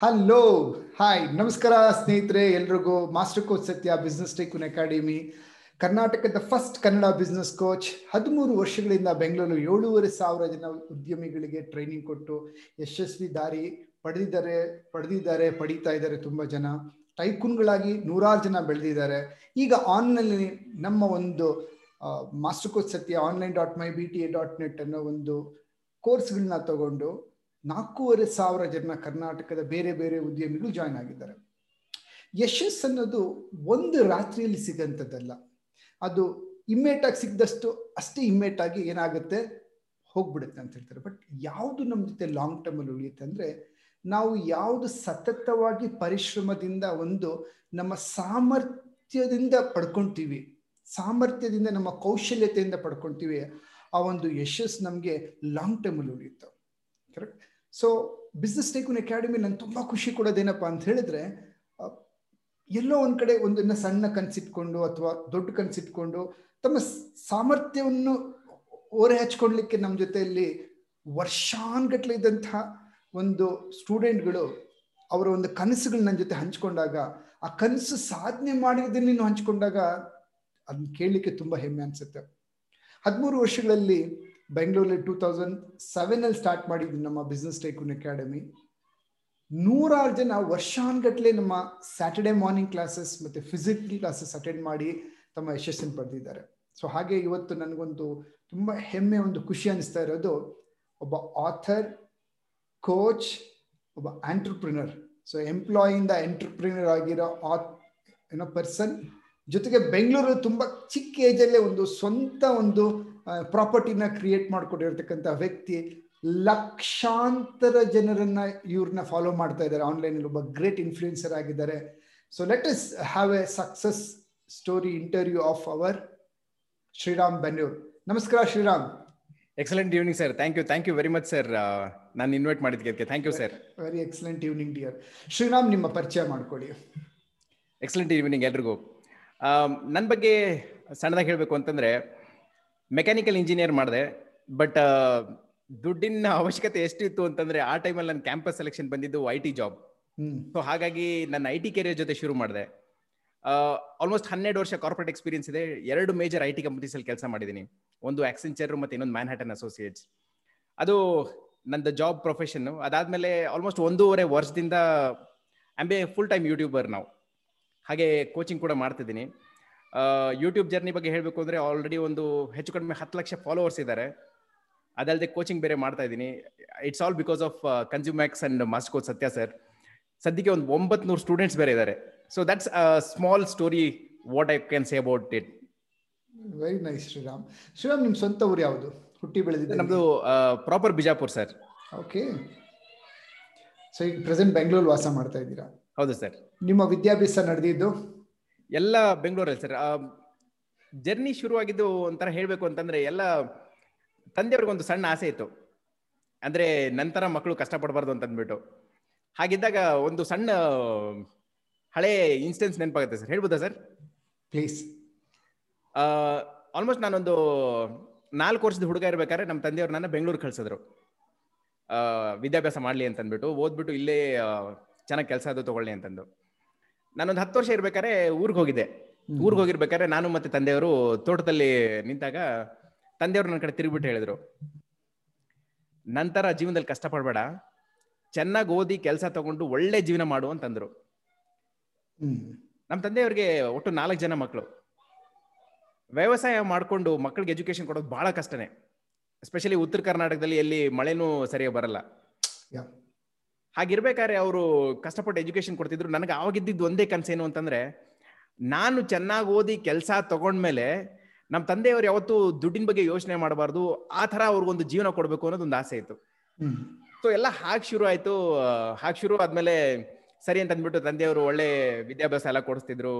Hello hi ನಮಸ್ಕಾರ ಸ್ನೇಹಿತರೆ, ಎಲ್ರಿಗೂ master coach Satya business tycoon academy ಕರ್ನಾಟಕದ ಫಸ್ಟ್ ಕನ್ನಡ ಬಿಸ್ನೆಸ್ ಕೋಚ್ ಹದಿಮೂರು ವರ್ಷಗಳಿಂದ ಬೆಂಗಳೂರು ಏಳೂವರೆ ಸಾವಿರ ಜನ ಉದ್ಯಮಿಗಳಿಗೆ ಟ್ರೈನಿಂಗ್ ಕೊಟ್ಟು ಯಶಸ್ವಿ ದಾರಿ ಪಡೆದಿದ್ದಾರೆ ಪಡೆದಿದ್ದಾರೆ, ಪಡೀತಾ ಇದ್ದಾರೆ ತುಂಬ ಜನ. ಟೈಕೂನ್ಗಳಾಗಿ ನೂರಾರು ಜನ ಬೆಳೆದಿದ್ದಾರೆ. ಈಗ ಆನ್ಲೈನ್ ನಮ್ಮ ಒಂದು master coach Satya online dot my B T A dot net ಅನ್ನೋ ಒಂದು ಕೋರ್ಸ್ಗಳನ್ನ ತಗೊಂಡು ನಾಲ್ಕೂವರೆ ಸಾವಿರ ಜನ ಕರ್ನಾಟಕದ ಬೇರೆ ಬೇರೆ ಉದ್ಯಮಿಗಳು ಜಾಯ್ನ್ ಆಗಿದ್ದಾರೆ. ಯಶಸ್ ಅನ್ನೋದು ಒಂದು ರಾತ್ರಿಯಲ್ಲಿ ಸಿಗಂಥದ್ದಲ್ಲ. ಅದು ಇಮ್ಮೇಟ್ ಆಗಿ ಸಿಕ್ಕದಷ್ಟು ಅಷ್ಟೇ ಇಮ್ಮೇಟ್ ಆಗಿ ಏನಾಗುತ್ತೆ? ಹೋಗ್ಬಿಡುತ್ತೆ ಅಂತ ಹೇಳ್ತಾರೆ. ಬಟ್ ಯಾವುದು ನಮ್ಮ ಜೊತೆ ಲಾಂಗ್ ಟರ್ಮಲ್ಲಿ ಉಳಿಯುತ್ತೆ ಅಂದರೆ ನಾವು ಯಾವುದು ಸತತವಾಗಿ ಪರಿಶ್ರಮದಿಂದ ಒಂದು ನಮ್ಮ ಸಾಮರ್ಥ್ಯದಿಂದ ಪಡ್ಕೊಳ್ತೀವಿ ಸಾಮರ್ಥ್ಯದಿಂದ ನಮ್ಮ ಕೌಶಲ್ಯತೆಯಿಂದ ಪಡ್ಕೊಳ್ತೀವಿ ಆ ಒಂದು ಯಶಸ್ ನಮಗೆ ಲಾಂಗ್ ಟರ್ಮಲ್ಲಿ ಉಳಿಯುತ್ತೆ. Correct so business tycoon academy ನಂಗೆ ತುಂಬ ಖುಷಿ ಕೊಡೋದೇನಪ್ಪ ಅಂತ ಹೇಳಿದ್ರೆ ಎಲ್ಲೋ ಒಂದು ಕಡೆ ಒಂದನ್ನ ಸಣ್ಣ ಕನಸಿಟ್ಕೊಂಡು ಅಥವಾ ದೊಡ್ಡ ಕನಸಿಟ್ಕೊಂಡು ತಮ್ಮ ಸಾಮರ್ಥ್ಯವನ್ನು ಓರೆ ಹಚ್ಕೊಳ್ಲಿಕ್ಕೆ ನಮ್ಮ ಜೊತೆಯಲ್ಲಿ ವರ್ಷಾನ್ಗಟ್ಲೆ ಇದ್ದಂತಹ ಒಂದು ಸ್ಟೂಡೆಂಟ್ಗಳು ಅವರ ಒಂದು ಕನಸುಗಳು ನನ್ನ ಜೊತೆ ಹಂಚ್ಕೊಂಡಾಗ, ಆ ಕನಸು ಸಾಧನೆ ಮಾಡಿದ್ದನ್ನು ಹಂಚ್ಕೊಂಡಾಗ ಅದನ್ನ ಕೇಳಲಿಕ್ಕೆ ತುಂಬ ಹೆಮ್ಮೆ ಅನಿಸುತ್ತೆ. ಹದಿಮೂರು ವರ್ಷಗಳಲ್ಲಿ ಬೆಂಗಳೂರಲ್ಲಿ ಟೂ ತೌಸಂಡ್ ಸೆವೆನಲ್ಲಿ ಸ್ಟಾರ್ಟ್ ಮಾಡಿದ್ವಿ ನಮ್ಮ ಬಿಸ್ನೆಸ್ ಟೈಕೂನ್ ಅಕಾಡೆಮಿ ನೂರಾರು ಜನ ವರ್ಷಾನ್ಗಟ್ಲೆ ನಮ್ಮ ಸ್ಯಾಟರ್ಡೆ ಮಾರ್ನಿಂಗ್ ಕ್ಲಾಸಸ್ ಮತ್ತು ಫಿಸಿಕಲ್ ಕ್ಲಾಸಸ್ ಅಟೆಂಡ್ ಮಾಡಿ ತಮ್ಮ ಯಶಸ್ಸನ್ನು ಪಡೆದಿದ್ದಾರೆ. ಸೊ ಹಾಗೆ ಇವತ್ತು ನನಗೊಂದು ತುಂಬ ಹೆಮ್ಮೆ ಒಂದು ಖುಷಿ ಅನಿಸ್ತಾ ಇರೋದು, ಒಬ್ಬ ಆಥರ್ ಕೋಚ್ ಒಬ್ಬ ಆಂಟ್ರಪ್ರಿನರ್ ಸೊ ಎಂಪ್ಲಾಯಿಂದ ಎಂಟ್ರಪ್ರಿನರ್ ಆಗಿರೋ ಆತ್ ಏನೋ ಪರ್ಸನ್ ಜೊತೆಗೆ ಬೆಂಗಳೂರು ತುಂಬ ಚಿಕ್ಕ ಏಜಲ್ಲೇ ಒಂದು ಸ್ವಂತ ಒಂದು ಪ್ರಾಪರ್ಟಿನ ಕ್ರಿಯೇಟ್ ಮಾಡಿಕೊಂಡಿರ್ತಕ್ಕಂಥ ವ್ಯಕ್ತಿ ಲಕ್ಷಾಂತರ ಜನರನ್ನ ಇವ್ರನ್ನ ಫಾಲೋ ಮಾಡ್ತಾ ಇದ್ದಾರೆ. ಆನ್ಲೈನಲ್ಲಿ ಒಬ್ಬ ಗ್ರೇಟ್ ಇನ್ಫ್ಲೂಯೆನ್ಸರ್ ಆಗಿದ್ದಾರೆ. So let us have a success story interview of our Shriram Bennur ನಮಸ್ಕಾರ Shriram excellent evening sir thank you thank you very much sir ನಾನು ಇನ್ವೈಟ್ ಮಾಡಿದ್ದಕ್ಕೆ thank you sir very excellent evening dear Shriram ನಿಮ್ಮ ಪರಿಚಯ ಮಾಡ್ಕೊಳ್ಳಿ excellent evening ಎಲ್ರಿಗೂ. ನನ್ನ ಬಗ್ಗೆ ಸಣ್ಣದಾಗಿ ಹೇಳಬೇಕು ಅಂತಂದರೆ ಮೆಕ್ಯಾನಿಕಲ್ ಇಂಜಿನಿಯರ್ ಮಾಡಿದೆ ಬಟ್ ದುಡ್ಡಿನ ಅವಶ್ಯಕತೆ ಎಷ್ಟಿತ್ತು ಅಂತಂದ್ರೆ ಆ ಟೈಮಲ್ಲಿ ನನ್ನ ಕ್ಯಾಂಪಸ್ ಸೆಲೆಕ್ಷನ್ ಬಂದಿದ್ದು ಐ ಟಿ ಜಾಬ್ ಸೊ ಹಾಗಾಗಿ ನನ್ನ ಐ ಟಿ ಕೆರಿಯರ್ ಜೊತೆ ಶುರು ಮಾಡಿದೆ. ಆಲ್ಮೋಸ್ಟ್ ಹನ್ನೆರಡು ವರ್ಷ ಕಾರ್ಪೊರೇಟ್ ಎಕ್ಸ್ಪೀರಿಯನ್ಸ್ ಇದೆ. ಎರಡು ಮೇಜರ್ ಐ ಟಿ ಕಂಪನೀಸ್ ಅಲ್ಲಿ ಕೆಲಸ ಮಾಡಿದ್ದೀನಿ. ಒಂದು ಆಕ್ಸೆಂಚರ್ ಮತ್ತೆ ಇನ್ನೊಂದು ಮ್ಯಾನ್ಹ್ಯಾಟನ್ ಅಸೋಸಿಯೇಟ್ಸ್ ಅದು ನನ್ನ ಜಾಬ್ ಪ್ರೊಫೆಷನ್ ಅದಾದ್ಮೇಲೆ ಆಲ್ಮೋಸ್ಟ್ ಒಂದೂವರೆ ವರ್ಷದಿಂದ ಅಂಬೆ ಫುಲ್ ಟೈಮ್ ಯೂಟ್ಯೂಬರ್ ನಾವು ಹಾಗೆ ಕೋಚಿಂಗ್ ಕೂಡ ಮಾಡ್ತಿದ್ದೀನಿ. ಯೂಟ್ಯೂಬ್ ಜರ್ನಿ ಬಗ್ಗೆ ಹೇಳಬೇಕು ಅಂದರೆ ಆಲ್ರೆಡಿ ಒಂದು ಹೆಚ್ಚು ಕಡಿಮೆ ಹತ್ತು ಲಕ್ಷ ಫಾಲೋವರ್ಸ್ ಇದ್ದಾರೆ ಅದಲ್ಲದೆ ಕೋಚಿಂಗ್ ಬೇರೆ ಮಾಡ್ತಾ ಇದ್ದೀನಿ. It's all because of Consumax and master coach Satya sir ಸದ್ಯಕ್ಕೆ ಒಂದು ಒಂಬತ್ತು ನೂರು ಸ್ಟೂಡೆಂಟ್ಸ್ ಬೇರೆ ಇದ್ದಾರೆ so that's small story what I can say about it very nice Shriram Shriram ನಿಮ್ಮ ಸ್ವಂತ ಊರು ಯಾವುದು? ಹುಟ್ಟಿ ಬೆಳೆದಿದೆ ನಮ್ಮದು proper Bijapur sir okay so ಈಗ ಪ್ರೆಸೆಂಟ್ ಬೆಂಗಳೂರು ವಾಸ ಮಾಡ್ತಾ ಇದ್ದೀರಾ? ಹೌದು ಸರ್ ನಿಮ್ಮ ವಿದ್ಯಾಭ್ಯಾಸ ನಡೆದಿದ್ದು? ಎಲ್ಲ ಬೆಂಗಳೂರಲ್ಲಿ ಸರ್ ಜರ್ನಿ ಶುರುವಾಗಿದ್ದು ಒಂಥರ ಹೇಳಬೇಕು ಅಂತಂದ್ರೆ ಎಲ್ಲ ತಂದೆಯವ್ರಿಗೊಂದು ಸಣ್ಣ ಆಸೆ ಇತ್ತು. ಅಂದ್ರೆ ನಂತರ ಮಕ್ಕಳು ಕಷ್ಟಪಡಬಾರ್ದು ಅಂತ ಅಂದ್ಬಿಟ್ಟು ಹಾಗಿದ್ದಾಗ ಒಂದು ಸಣ್ಣ ಹಳೆ ಇನ್ಸ್ಟೆನ್ಸ್ ನೆನಪಾಗುತ್ತೆ ಸರ್. ಹೇಳ್ಬೋದಾ ಸರ್? ಪ್ಲೀಸ್ ಆಲ್ಮೋಸ್ಟ್ ನಾನೊಂದು ನಾಲ್ಕು ವರ್ಷದ ಹುಡುಗ ಇರ್ಬೇಕಾದ್ರೆ ನಮ್ಮ ತಂದೆಯವ್ರು ನನ್ನ ಬೆಂಗಳೂರು ಕಳ್ಸಿದ್ರು. ವಿದ್ಯಾಭ್ಯಾಸ ಮಾಡಲಿ ಅಂತಂದ್ಬಿಟ್ಟು. ಓದ್ಬಿಟ್ಟು ಇಲ್ಲೇ ಚೆನ್ನಾಗಿ ಕೆಲಸ ಅದು ತಗೊಳ್ಳಿ ಅಂತಂದು. ನಾನೊಂದು ಹತ್ತು ವರ್ಷ ಇರ್ಬೇಕಾದ್ರೆ ಊರಿಗೆ ಹೋಗಿದ್ದೆ. ಊರಿಗೆ ಹೋಗಿರ್ಬೇಕಾದ್ರೆ ನಾನು ಮತ್ತೆ ತಂದೆಯವರು ತೋಟದಲ್ಲಿ ನಿಂತಾಗ ತಂದೆಯವರು ನನ್ನ ಕಡೆ ತಿರುಗಿಬಿಟ್ಟು ಹೇಳಿದ್ರು. ನಂತರ ಜೀವನದಲ್ಲಿ ಕಷ್ಟಪಡಬೇಡ. ಚೆನ್ನಾಗಿ ಓದಿ ಕೆಲಸ ತಗೊಂಡು ಒಳ್ಳೆ ಜೀವನ ಮಾಡು ಅಂತಂದ್ರು. ನಮ್ಮ ತಂದೆಯವ್ರಿಗೆ ಒಟ್ಟು ನಾಲ್ಕು ಜನ ಮಕ್ಕಳು ವ್ಯವಸಾಯ ಮಾಡಿಕೊಂಡು ಮಕ್ಕಳಿಗೆ ಎಜುಕೇಶನ್ ಕೊಡೋದು ಬಹಳ ಕಷ್ಟನೇ. ಎಸ್ಪೆಷಲಿ ಉತ್ತರ ಕರ್ನಾಟಕದಲ್ಲಿ ಎಲ್ಲಿ ಮಳೆನೂ ಸರಿಯಾಗಿ ಬರಲ್ಲ. ಹಾಗಿರ್ಬೇಕಾದ್ರೆ ಅವರು ಕಷ್ಟಪಟ್ಟು ಎಜುಕೇಶನ್ ಕೊಡ್ತಿದ್ರು. ನನಗೆ ಆವಾಗಿದ್ದಿದ್ದು ಒಂದೇ ಕನಸೇನು ಅಂತಂದ್ರೆ ನಾನು ಚೆನ್ನಾಗಿ ಓದಿ ಕೆಲಸ ತಗೊಂಡ್ಮೇಲೆ ನಮ್ಮ ತಂದೆಯವರು ಯಾವತ್ತು ದುಡ್ಡಿನ ಬಗ್ಗೆ ಯೋಚನೆ ಮಾಡಬಾರ್ದು ಆ ಥರ ಅವ್ರಿಗೊಂದು ಜೀವನ ಕೊಡಬೇಕು ಅನ್ನೋದು ಒಂದು ಆಸೆ ಇತ್ತು. ಸೊ ಎಲ್ಲ ಹಾಗೆ ಶುರು ಆಯಿತು. ಹಾಗೆ ಶುರು ಆದಮೇಲೆ ಸರಿ ಅಂತ ಅಂದ್ಬಿಟ್ಟು ತಂದೆಯವರು ಒಳ್ಳೆ ವಿದ್ಯಾಭ್ಯಾಸ ಎಲ್ಲ ಕೊಡಿಸ್ತಿದ್ರು.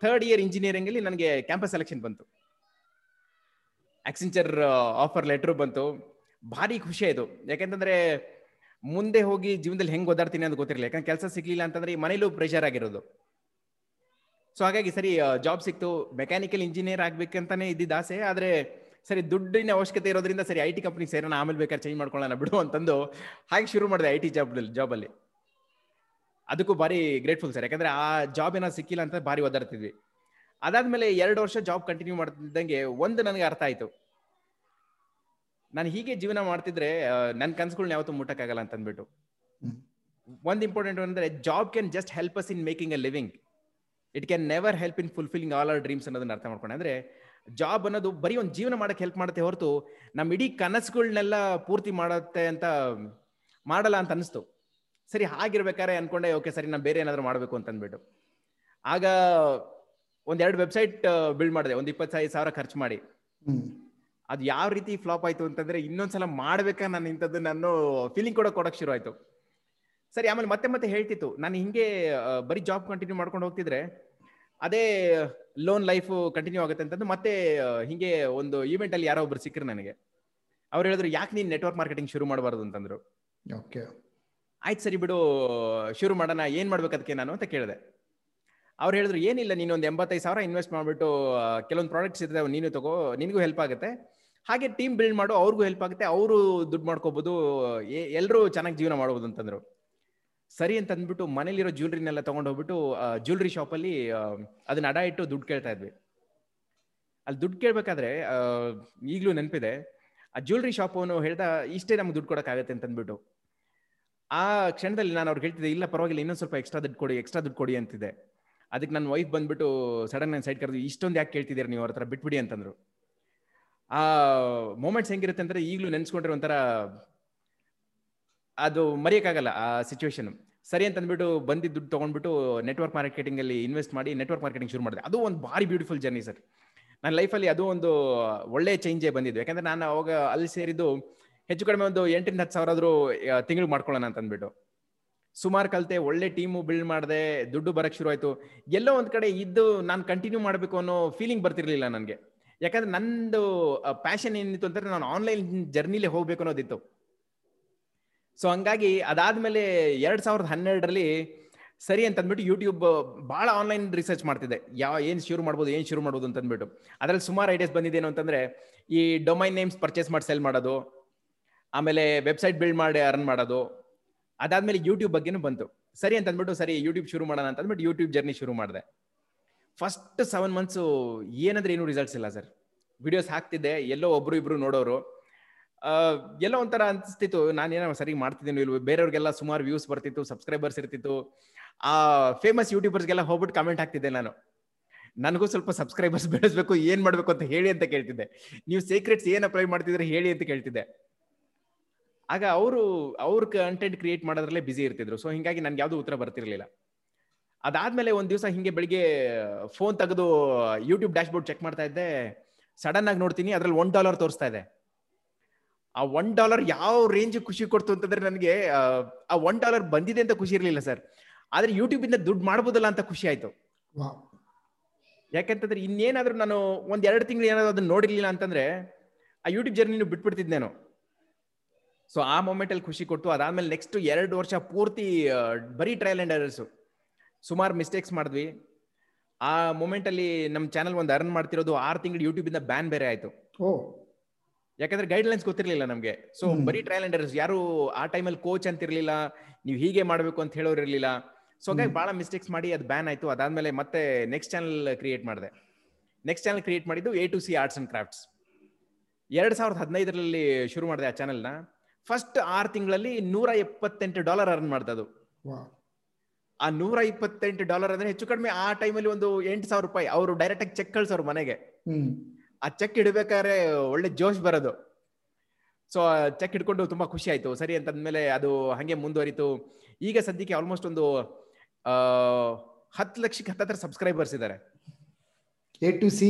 ಥರ್ಡ್ ಇಯರ್ ಇಂಜಿನಿಯರಿಂಗಲ್ಲಿ ನನಗೆ ಕ್ಯಾಂಪಸ್ ಸೆಲೆಕ್ಷನ್ ಬಂತು. ಆಕ್ಸೆಂಚರ್ ಆಫರ್ ಲೆಟ್ರು ಬಂತು. ಭಾರಿ ಖುಷಿ ಆಯಿತು. ಯಾಕೆಂತಂದ್ರೆ ಮುಂದೆ ಹೋಗಿ ಜೀವನದಲ್ಲಿ ಹೆಂಗ್ ಓದಾಡ್ತೀನಿ ಅಂತ ಗೊತ್ತಿರಲಿಲ್ಲ. ಯಾಕಂದ್ರೆ ಕೆಲಸ ಸಿಗ್ಲಿಲ್ಲ ಅಂತಂದ್ರೆ ಈ ಮನೇಲೂ ಪ್ರೆಷರ್ ಆಗಿರೋದು. ಸೊ ಹಾಗಾಗಿ ಸರಿ ಜಾಬ್ ಸಿಕ್ತು. ಮೆಕ್ಯಾನಿಕಲ್ ಇಂಜಿನಿಯರ್ ಆಗ್ಬೇಕಂತಾನೆ ಇದ್ದಿದ್ದ ಆಸೆ. ಆದ್ರೆ ಸರಿ, ದುಡ್ಡಿನ ಅವಶ್ಯಕತೆ ಇರೋದ್ರಿಂದ ಸರಿ ಐ ಟಿ ಕಂಪ್ನಿ ಸೇರೋಣ, ಆಮೇಲೆ ಬೇಕಾದ್ರೆ ಚೇಂಜ್ ಮಾಡ್ಕೊಳ್ಳೋಣ ಬಿಡು ಅಂತಂದು ಹಾಗೆ ಶುರು ಮಾಡಿದೆ ಐ ಟಿ ಜಾಬ್ ಜಾಬಲ್ಲಿ ಅದಕ್ಕೂ ಭಾರಿ ಗ್ರೇಟ್ಫುಲ್ ಸರ್ ಯಾಕಂದ್ರೆ ಆ ಜಾಬ್ ಏನೋ ಸಿಕ್ಕಿಲ್ಲ ಅಂತ ಭಾರಿ ಒದ್ದಾಡ್ತಿದ್ವಿ ಅದಾದ್ಮೇಲೆ ಎರಡು ವರ್ಷ ಜಾಬ್ ಕಂಟಿನ್ಯೂ ಮಾಡ್ತಿದ್ದಂಗೆ ಒಂದು ನನಗೆ ಅರ್ಥ ಆಯ್ತು. ನಾನು ಹೀಗೆ ಜೀವನ ಮಾಡ್ತಿದ್ರೆ ನನ್ನ ಕನ್ಸುಗಳನ್ನ ಯಾವತ್ತೂ ಮುಟ್ಟಕ್ಕಾಗಲ್ಲ ಅಂತ ಅಂದ್ಬಿಟ್ಟು. ಒಂದು ಇಂಪಾರ್ಟೆಂಟ್ ಅಂದ್ರೆ job can just help us in making a living it can never help in fulfilling all our dreams ಅನ್ನೋದನ್ನ ಅರ್ಥ ಮಾಡ್ಕೊಂಡು. ಅಂದ್ರೆ ಜಾಬ್ ಅನ್ನೋದು ಬರೀ ಒಂದು ಜೀವನ ಮಾಡಕ್ಕೆ ಹೆಲ್ಪ್ ಮಾಡುತ್ತೆ ಹೊರತು ನಮ್ಮ ಇಡೀ ಕನಸುಗಳನ್ನೆಲ್ಲ ಪೂರ್ತಿ ಮಾಡುತ್ತೆ ಅಂತ ಮಾಡಲ್ಲ ಅಂತ ಅನಿಸ್ತು. ಸರಿ ಹಾಗಿರ್ಬೇಕಾರೆ ಅನ್ಕೊಂಡೆ ಓಕೆ ಸರಿ, ನಾನು ಬೇರೆ ಏನಾದ್ರು ಮಾಡಬೇಕು ಅಂತ ಅಂದ್ಬಿಟ್ಟು ಆಗ ಒಂದೆರಡು ವೆಬ್ಸೈಟ್ ಬಿಲ್ಡ್ ಮಾಡಿದೆ. ಒಂದು ಇಪ್ಪತ್ತೈದು ಸಾವಿರ ಖರ್ಚು ಮಾಡಿ. ಅದು ಯಾವ ರೀತಿ ಫ್ಲಾಪ್ ಆಯ್ತು ಅಂತಂದ್ರೆ ಇನ್ನೊಂದ್ಸಲ ಮಾಡ್ಬೇಕಾ ನಾನು ಇಂಥದ್ದು ನಾನು ಫೀಲಿಂಗ್ ಕೂಡ ಕೊಡಕ್ ಶುರು ಆಯ್ತು ಸರಿ ಆಮೇಲೆ ಮತ್ತೆ ಮತ್ತೆ ಹೇಳ್ತಿತ್ತು. ನಾನು ಹಿಂಗೆ ಬರೀ ಜಾಬ್ ಕಂಟಿನ್ಯೂ ಮಾಡ್ಕೊಂಡು ಹೋಗ್ತಿದ್ರೆ ಅದೇ ಲೋನ್ ಲೈಫ್ ಕಂಟಿನ್ಯೂ ಆಗುತ್ತೆ ಅಂತಂದು ಮತ್ತೆ ಹಿಂಗೆ ಒಂದು ಈವೆಂಟ್ ಅಲ್ಲಿ ಯಾರೋ ಒಬ್ರು ಸಿಕ್ಕರು ನನಗೆ. ಅವ್ರು ಹೇಳಿದ್ರು ಯಾಕೆ ನೀನು ನೆಟ್ವರ್ಕ್ ಮಾರ್ಕೆಟಿಂಗ್ ಶುರು ಮಾಡಬಾರ್ದು? ಅಂತಂದ್ರು. ಓಕೆ. ಆಯ್ತು ಸರಿ ಬಿಡು ಶುರು ಮಾಡೋಣ ಏನು ಮಾಡ್ಬೇಕು ಅದಕ್ಕೆ ನಾನು? ಅಂತ ಕೇಳಿದೆ. ಅವ್ರು ಹೇಳಿದ್ರು ಏನಿಲ್ಲ ನೀನು ಒಂದು ಎಂಬತ್ತೈದು ಸಾವಿರ ಇನ್ವೆಸ್ಟ್ ಮಾಡಿಬಿಟ್ಟು ಕೆಲವೊಂದು ಪ್ರಾಡಕ್ಟ್ಸ್ ಇದ್ರೆ ನೀನು ತಗೋ ನಿನಗೂ ಹೆಲ್ಪ್ ಆಗುತ್ತೆ. ಹಾಗೆ ಟೀಮ್ ಬಿಲ್ಡ್ ಮಾಡೋ ಅವ್ರಿಗೂ ಹೆಲ್ಪ್ ಆಗುತ್ತೆ, ಅವರು ದುಡ್ಡು ಮಾಡ್ಕೋಬಹುದು ಎಲ್ಲರೂ ಚೆನ್ನಾಗಿ ಜೀವನ ಮಾಡ್ಬೋದು ಅಂತಂದ್ರು. ಸರಿ ಅಂತ ಅಂದ್ಬಿಟ್ಟು ಮನೇಲಿರೋ ಜ್ಯುವೆಲ್ರಿನೆಲ್ಲ ತಗೊಂಡು ಹೋಗ್ಬಿಟ್ಟು ಜ್ಯುವೆಲ್ರಿ ಶಾಪಲ್ಲಿ ಅದನ್ನ ಅಡ ಇಟ್ಟು ದುಡ್ಡು ಕೇಳ್ತಾ ಇದ್ವಿ. ಅಲ್ಲಿ ದುಡ್ಡು ಕೇಳ್ಬೇಕಾದ್ರೆ ಈಗಲೂ ನೆನಪಿದೆ, ಆ ಜ್ಯುವೆಲ್ರಿ ಶಾಪ್ ಅವನು ಹೇಳ್ದ, ಇಷ್ಟೇ ನಮ್ಗೆ ದುಡ್ಡು ಕೊಡೋಕ್ಕಾಗತ್ತೆ ಅಂತ ಅಂದ್ಬಿಟ್ಟು ಆ ಕ್ಷಣದಲ್ಲಿ ನಾನು ಅವ್ರಿಗೆ ಹೇಳ್ತಿದ್ದೆ, ಇಲ್ಲ ಪರವಾಗಿಲ್ಲ, ಇನ್ನೊಂದು ಸ್ವಲ್ಪ ಎಕ್ಸ್ಟ್ರಾ ದುಡ್ಡು ಕೊಡಿ ಎಕ್ಸ್ಟ್ರಾ ದುಡ್ಡು ಕೊಡಿ ಅಂತಿದೆ ಅದಕ್ಕೆ ನನ್ನ ವೈಫ್ ಬಂದ್ಬಿಟ್ಟು ಸಡನ್ ನನ್ನ ಸೈಡ್ ಕರೆದು, ಇಷ್ಟೊಂದು ಯಾಕೆ ಕೇಳ್ತಿದ್ದೀರಾ ನೀವು ಅವ್ರ ಹತ್ರ, ಬಿಟ್ಬಿಡಿ ಅಂತಂದ್ರು. ಆ ಮೂಮೆಂಟ್ಸ್ ಹೆಂಗಿರುತ್ತೆ ಅಂದ್ರೆ ಈಗಲೂ ನೆನ್ಸ್ಕೊಂಡ್ರೆ ಒಂಥರ ಅದು ಮರೆಯಕ್ಕಾಗಲ್ಲ ಆ ಸಿಚುವೇಶನ್ ಸರಿ ಅಂತ ಅಂದ್ಬಿಟ್ಟು ಬಂದಿದ್ದು ದುಡ್ಡು ತಗೊಂಡ್ಬಿಟ್ಟು ನೆಟ್ವರ್ಕ್ ಮಾರ್ಕೆಟಿಂಗ್ ಅಲ್ಲಿ ಇನ್ವೆಸ್ಟ್ ಮಾಡಿ ನೆಟ್ವರ್ಕ್ ಮಾರ್ಕೆಟಿಂಗ್ ಶುರು ಮಾಡಿದೆ. ಅದು ಒಂದು ಭಾರಿ ಬ್ಯೂಟಿಫುಲ್ ಜರ್ನಿ ಸರ್. ನನ್ನ ಲೈಫಲ್ಲಿ ಅದು ಒಂದು ಒಳ್ಳೆ ಚೇಂಜೇ ಬಂದಿದ್ದು. ಯಾಕಂದ್ರೆ ನಾನು ಅವಾಗ ಅಲ್ಲಿ ಸೇರಿದ್ದು ಹೆಚ್ಚು ಕಡಿಮೆ ಒಂದು ಎಂಟರಿಂದ ಹತ್ತು ಸಾವಿರ ಆದರೂ ತಿಂಗಳು ಮಾಡ್ಕೊಳ್ಳೋಣ ಅಂತ ಅಂದ್ಬಿಟ್ಟು ಸುಮಾರು ಕಲಿತೆ ಒಳ್ಳೆ ಟೀಮು ಬಿಲ್ಡ್ ಮಾಡಿದೆ, ದುಡ್ಡು ಬರೋಕ್ಕೆ ಶುರು ಆಯಿತು. ಎಲ್ಲೋ ಒಂದು ಕಡೆ ಇದ್ದು ನಾನು ಕಂಟಿನ್ಯೂ ಮಾಡಬೇಕು ಅನ್ನೋ ಫೀಲಿಂಗ್ ಬರ್ತಿರ್ಲಿಲ್ಲ ನನಗೆ. ಯಾಕಂದ್ರೆ ನಂದು ಪ್ಯಾಷನ್ ಏನಿತ್ತು ಅಂತಂದ್ರೆ ನಾನು ಆನ್ಲೈನ್ ಜರ್ನಿಲೇ ಹೋಗ್ಬೇಕು ಅನ್ನೋದಿತ್ತು. ಸೊ ಹಂಗಾಗಿ ಅದಾದ್ಮೇಲೆ ಎರಡ್ ಸಾವಿರದ ಹನ್ನೆರಡರಲ್ಲಿ ಸರಿ ಅಂತ ಅಂದ್ಬಿಟ್ಟು ಯೂಟ್ಯೂಬ್ ಬಹಳ ಆನ್ಲೈನ್ ರಿಸರ್ಚ್ ಮಾಡ್ತಿದ್ದೆ. ಯಾವ ಏನು ಶುರು ಮಾಡ್ಬೋದು, ಏನು ಶುರು ಮಾಡ್ಬೋದು ಅಂತ ಅಂದ್ಬಿಟ್ಟು ಅದ್ರಲ್ಲಿ ಸುಮಾರು ಐಡಿಯಾಸ್ ಬಂದಿದ್ದೇನು ಅಂತಂದ್ರೆ ಈ ಡೊಮೈನ್ ನೇಮ್ಸ್ ಪರ್ಚೇಸ್ ಮಾಡಿ ಸೆಲ್ ಮಾಡೋದು, ಆಮೇಲೆ ವೆಬ್ಸೈಟ್ ಬಿಲ್ಡ್ ಮಾಡಿ ಅರ್ನ್ ಮಾಡೋದು. ಅದಾದ್ಮೇಲೆ ಯೂಟ್ಯೂಬ್ ಬಗ್ಗೆನೂ ಬಂತು. ಸರಿ ಅಂತ ಅಂದ್ಬಿಟ್ಟು ಸರಿ ಯೂಟ್ಯೂಬ್ ಶುರು ಮಾಡೋಣ ಅಂತ ಅಂದ್ಬಿಟ್ಟು ಯೂಟ್ಯೂಬ್ ಜರ್ನಿ ಶುರು ಮಾಡಿದೆ. ಫಸ್ಟ್ ಸೆವೆನ್ ಮಂತ್ಸು ಏನಂದ್ರೆ ಏನು ರಿಸಲ್ಟ್ಸ್ ಇಲ್ಲ ಸರ್ ವಿಡಿಯೋಸ್ ಹಾಕ್ತಿದ್ದೆ, ಎಲ್ಲೋ ಒಬ್ರು ಇಬ್ರು ನೋಡೋರು. ಎಲ್ಲೋ ಒಂಥರ ಅನಿಸ್ತಿತ್ತು, ನಾನೇನೋ ಸರಿ ಮಾಡ್ತಿದ್ದೀನಿ ಇಲ್ವ, ಬೇರೆಯವ್ರಿಗೆಲ್ಲ ಸುಮಾರು ವ್ಯೂಸ್ ಬರ್ತಿತ್ತು ಸಬ್ಸ್ಕ್ರೈಬರ್ಸ್ ಇರ್ತಿತ್ತು. ಆ ಫೇಮಸ್ ಯೂಟ್ಯೂಬರ್ಸ್ಗೆಲ್ಲ ಹೋಗ್ಬಿಟ್ಟು ಕಮೆಂಟ್ ಹಾಕ್ತಿದ್ದೆ ನಾನು. ನನಗೂ ಸ್ವಲ್ಪ ಸಬ್ಸ್ಕ್ರೈಬರ್ಸ್ ಬೆಳೆಸ್ಬೇಕು, ಏನ್ ಮಾಡ್ಬೇಕು ಅಂತ ಹೇಳಿ ಅಂತ ಕೇಳ್ತಿದ್ದೆ. ನೀವು ಸೀಕ್ರೆಟ್ಸ್ ಏನ್ ಅಪ್ಲೈ ಮಾಡ್ತಿದ್ರೆ ಹೇಳಿ ಅಂತ ಕೇಳ್ತಿದ್ದೆ. ಆಗ ಅವರು, ಅವ್ರ ಕಂಟೆಂಟ್ ಕ್ರಿಯೇಟ್ ಮಾಡೋದ್ರಲ್ಲೇ ಬಿಸಿ ಇರ್ತಿದ್ರು. ಸೊ ಹಿಂಗಾಗಿ ನನ್ಗೆ ಯಾವ್ದು ಉತ್ತರ ಬರ್ತಿರ್ಲಿಲ್ಲ. ಅದಾದ್ಮೇಲೆ ಒಂದ್ ದಿವಸ ಹಿಂಗೆ ಬೆಳಿಗ್ಗೆ ಫೋನ್ ತೆಗೆದು ಯೂಟ್ಯೂಬ್ ಡ್ಯಾಶ್ ಬೋರ್ಡ್ ಚೆಕ್ ಮಾಡ್ತಾ ಇದ್ದೆ. ಸಡನ್ ಆಗಿ ನೋಡ್ತೀನಿ ಅದ್ರಲ್ಲಿ ಒನ್ ಡಾಲರ್ ತೋರಿಸ್ತಾ ಇದೆ. ಆ ಒನ್ ಡಾಲರ್ ಯಾವ ರೇಂಜ್ ಖುಷಿ ಕೊಡ್ತು ಅಂತಂದ್ರೆ ನನಗೆ ಆ ಒನ್ ಡಾಲರ್ ಬಂದಿದೆ ಅಂತ ಖುಷಿ ಇರಲಿಲ್ಲ ಸರ್. ಆದ್ರೆ ಯೂಟ್ಯೂಬ್ ಇಂದ ದುಡ್ಡು ಮಾಡ್ಬೋದಲ್ಲ ಅಂತ ಖುಷಿ ಆಯ್ತು. ಯಾಕಂತಂದ್ರೆ ಇನ್ನೇನಾದ್ರೂ ನಾನು ಒಂದ್ ಎರಡು ತಿಂಗಳು ಏನಾದ್ರು ಅದನ್ನ ನೋಡಿರ್ಲಿಲ್ಲ ಅಂತಂದ್ರೆ ಆ ಯೂಟ್ಯೂಬ್ ಜರ್ನಿನೂ ಬಿಟ್ಬಿಡ್ತಿದ್ದೇನು ಸೊ ಆ ಮೊಮೆಂಟ್ ಅಲ್ಲಿ ಖುಷಿ ಕೊಟ್ಟು ಅದಾದ್ಮೇಲೆ ನೆಕ್ಸ್ಟ್ ಎರಡು ವರ್ಷ ಪೂರ್ತಿ ಬರೀ ಟ್ರಯಲ್ ಅಂಡ್ ಎರರ್ಸು ಸುಮಾರು ಮಿಸ್ಟೇಕ್ಸ್ ಮಾಡಿದ್ವಿ. ಆ ಮೊಮೆಂಟ್ ಅಲ್ಲಿ ನಮ್ಮ ಚಾನಲ್ ಒಂದು ಅರ್ನ್ ಮಾಡ್ತಿರೋದು ಆರು ತಿಂಗಳು ಯೂಟ್ಯೂಬ್ ಇಂದ ಬ್ಯಾನ್ ಬೇರೆ ಆಯ್ತು. ಯಾಕಂದ್ರೆ ಗೈಡ್ಲೈನ್ಸ್ ಗೊತ್ತಿರ್ಲಿಲ್ಲ ನಮಗೆ. ಸೊ. ಬರೀ ಟ್ರಯಲ್ ಅಂಡ್ ಎರರ್ಸ್ ಯಾರು ಆ ಟೈಮಲ್ಲಿ ಕೋಚ್ ಅಂತಿರಲಿಲ್ಲ ನೀವು ಹೀಗೆ ಮಾಡಬೇಕು ಅಂತ ಹೇಳೋರು ಇರಲಿಲ್ಲ. ಸೊ ಹಾಗಾಗಿ. ಬಹಳ ಮಿಸ್ಟೇಕ್ಸ್ ಮಾಡಿ ಅದು ಬ್ಯಾನ್ ಆಯ್ತು. ಅದಾದಮೇಲೆ ಮತ್ತೆ ನೆಕ್ಸ್ಟ್ ಚಾನಲ್ ಕ್ರಿಯೇಟ್ ಮಾಡಿದೆ. ನೆಕ್ಸ್ಟ್ ಚಾನಲ್ ಕ್ರಿಯೇಟ್ ಮಾಡಿದ್ದು A to C arts and crafts ಎರಡ್ ಸಾವಿರದ ಹದಿನೈದರಲ್ಲಿ ಶುರು ಮಾಡಿದೆ ಆ ಚಾನಲ್ನ ಫಸ್ಟ್ ಆರು ತಿಂಗಳಲ್ಲಿ ನೂರ ಎಪ್ಪತ್ತೆಂಟು ಡಾಲರ್ ಅರ್ನ್ ಮಾಡ್ತದು ವಾವ್. ಆ ನೂರ ಇಪ್ಪತ್ತೆಂಟು ಡಾಲರ್ ಅಂದ್ರೆ ಹೆಚ್ಚು ಕಡಿಮೆ ಆ ಟೈಮಲ್ಲಿ ಒಂದು ಎಂಟು ಸಾವಿರ ರೂಪಾಯಿ ಅವರು ಡೈರೆಕ್ಟ್ ಆಗಿ ಚೆಕ್ ಕಳ್ಸೋರು ಮನೆಗೆ. ಆ ಚೆಕ್ ಇಡಬೇಕಾದ್ರೆ ಒಳ್ಳೆ ಜೋಶ್ ಬರೋದು. ಸೊ ಚೆಕ್ ಹಿಡ್ಕೊಂಡು ತುಂಬಾ ಖುಷಿ ಆಯ್ತು. ಸರಿ ಅಂತಂದ್ಮೇಲೆ ಅದು ಹಂಗೆ ಮುಂದುವರಿತು. ಈಗ ಸದ್ಯಕ್ಕೆ ಆಲ್ಮೋಸ್ಟ್ ಒಂದು ಆ, ಹತ್ತು ಲಕ್ಷಕ್ಕೆ ಹತ್ತತ್ರ ಸಬ್ಸ್ಕ್ರೈಬರ್ಸ್ ಇದ್ದಾರೆ A to C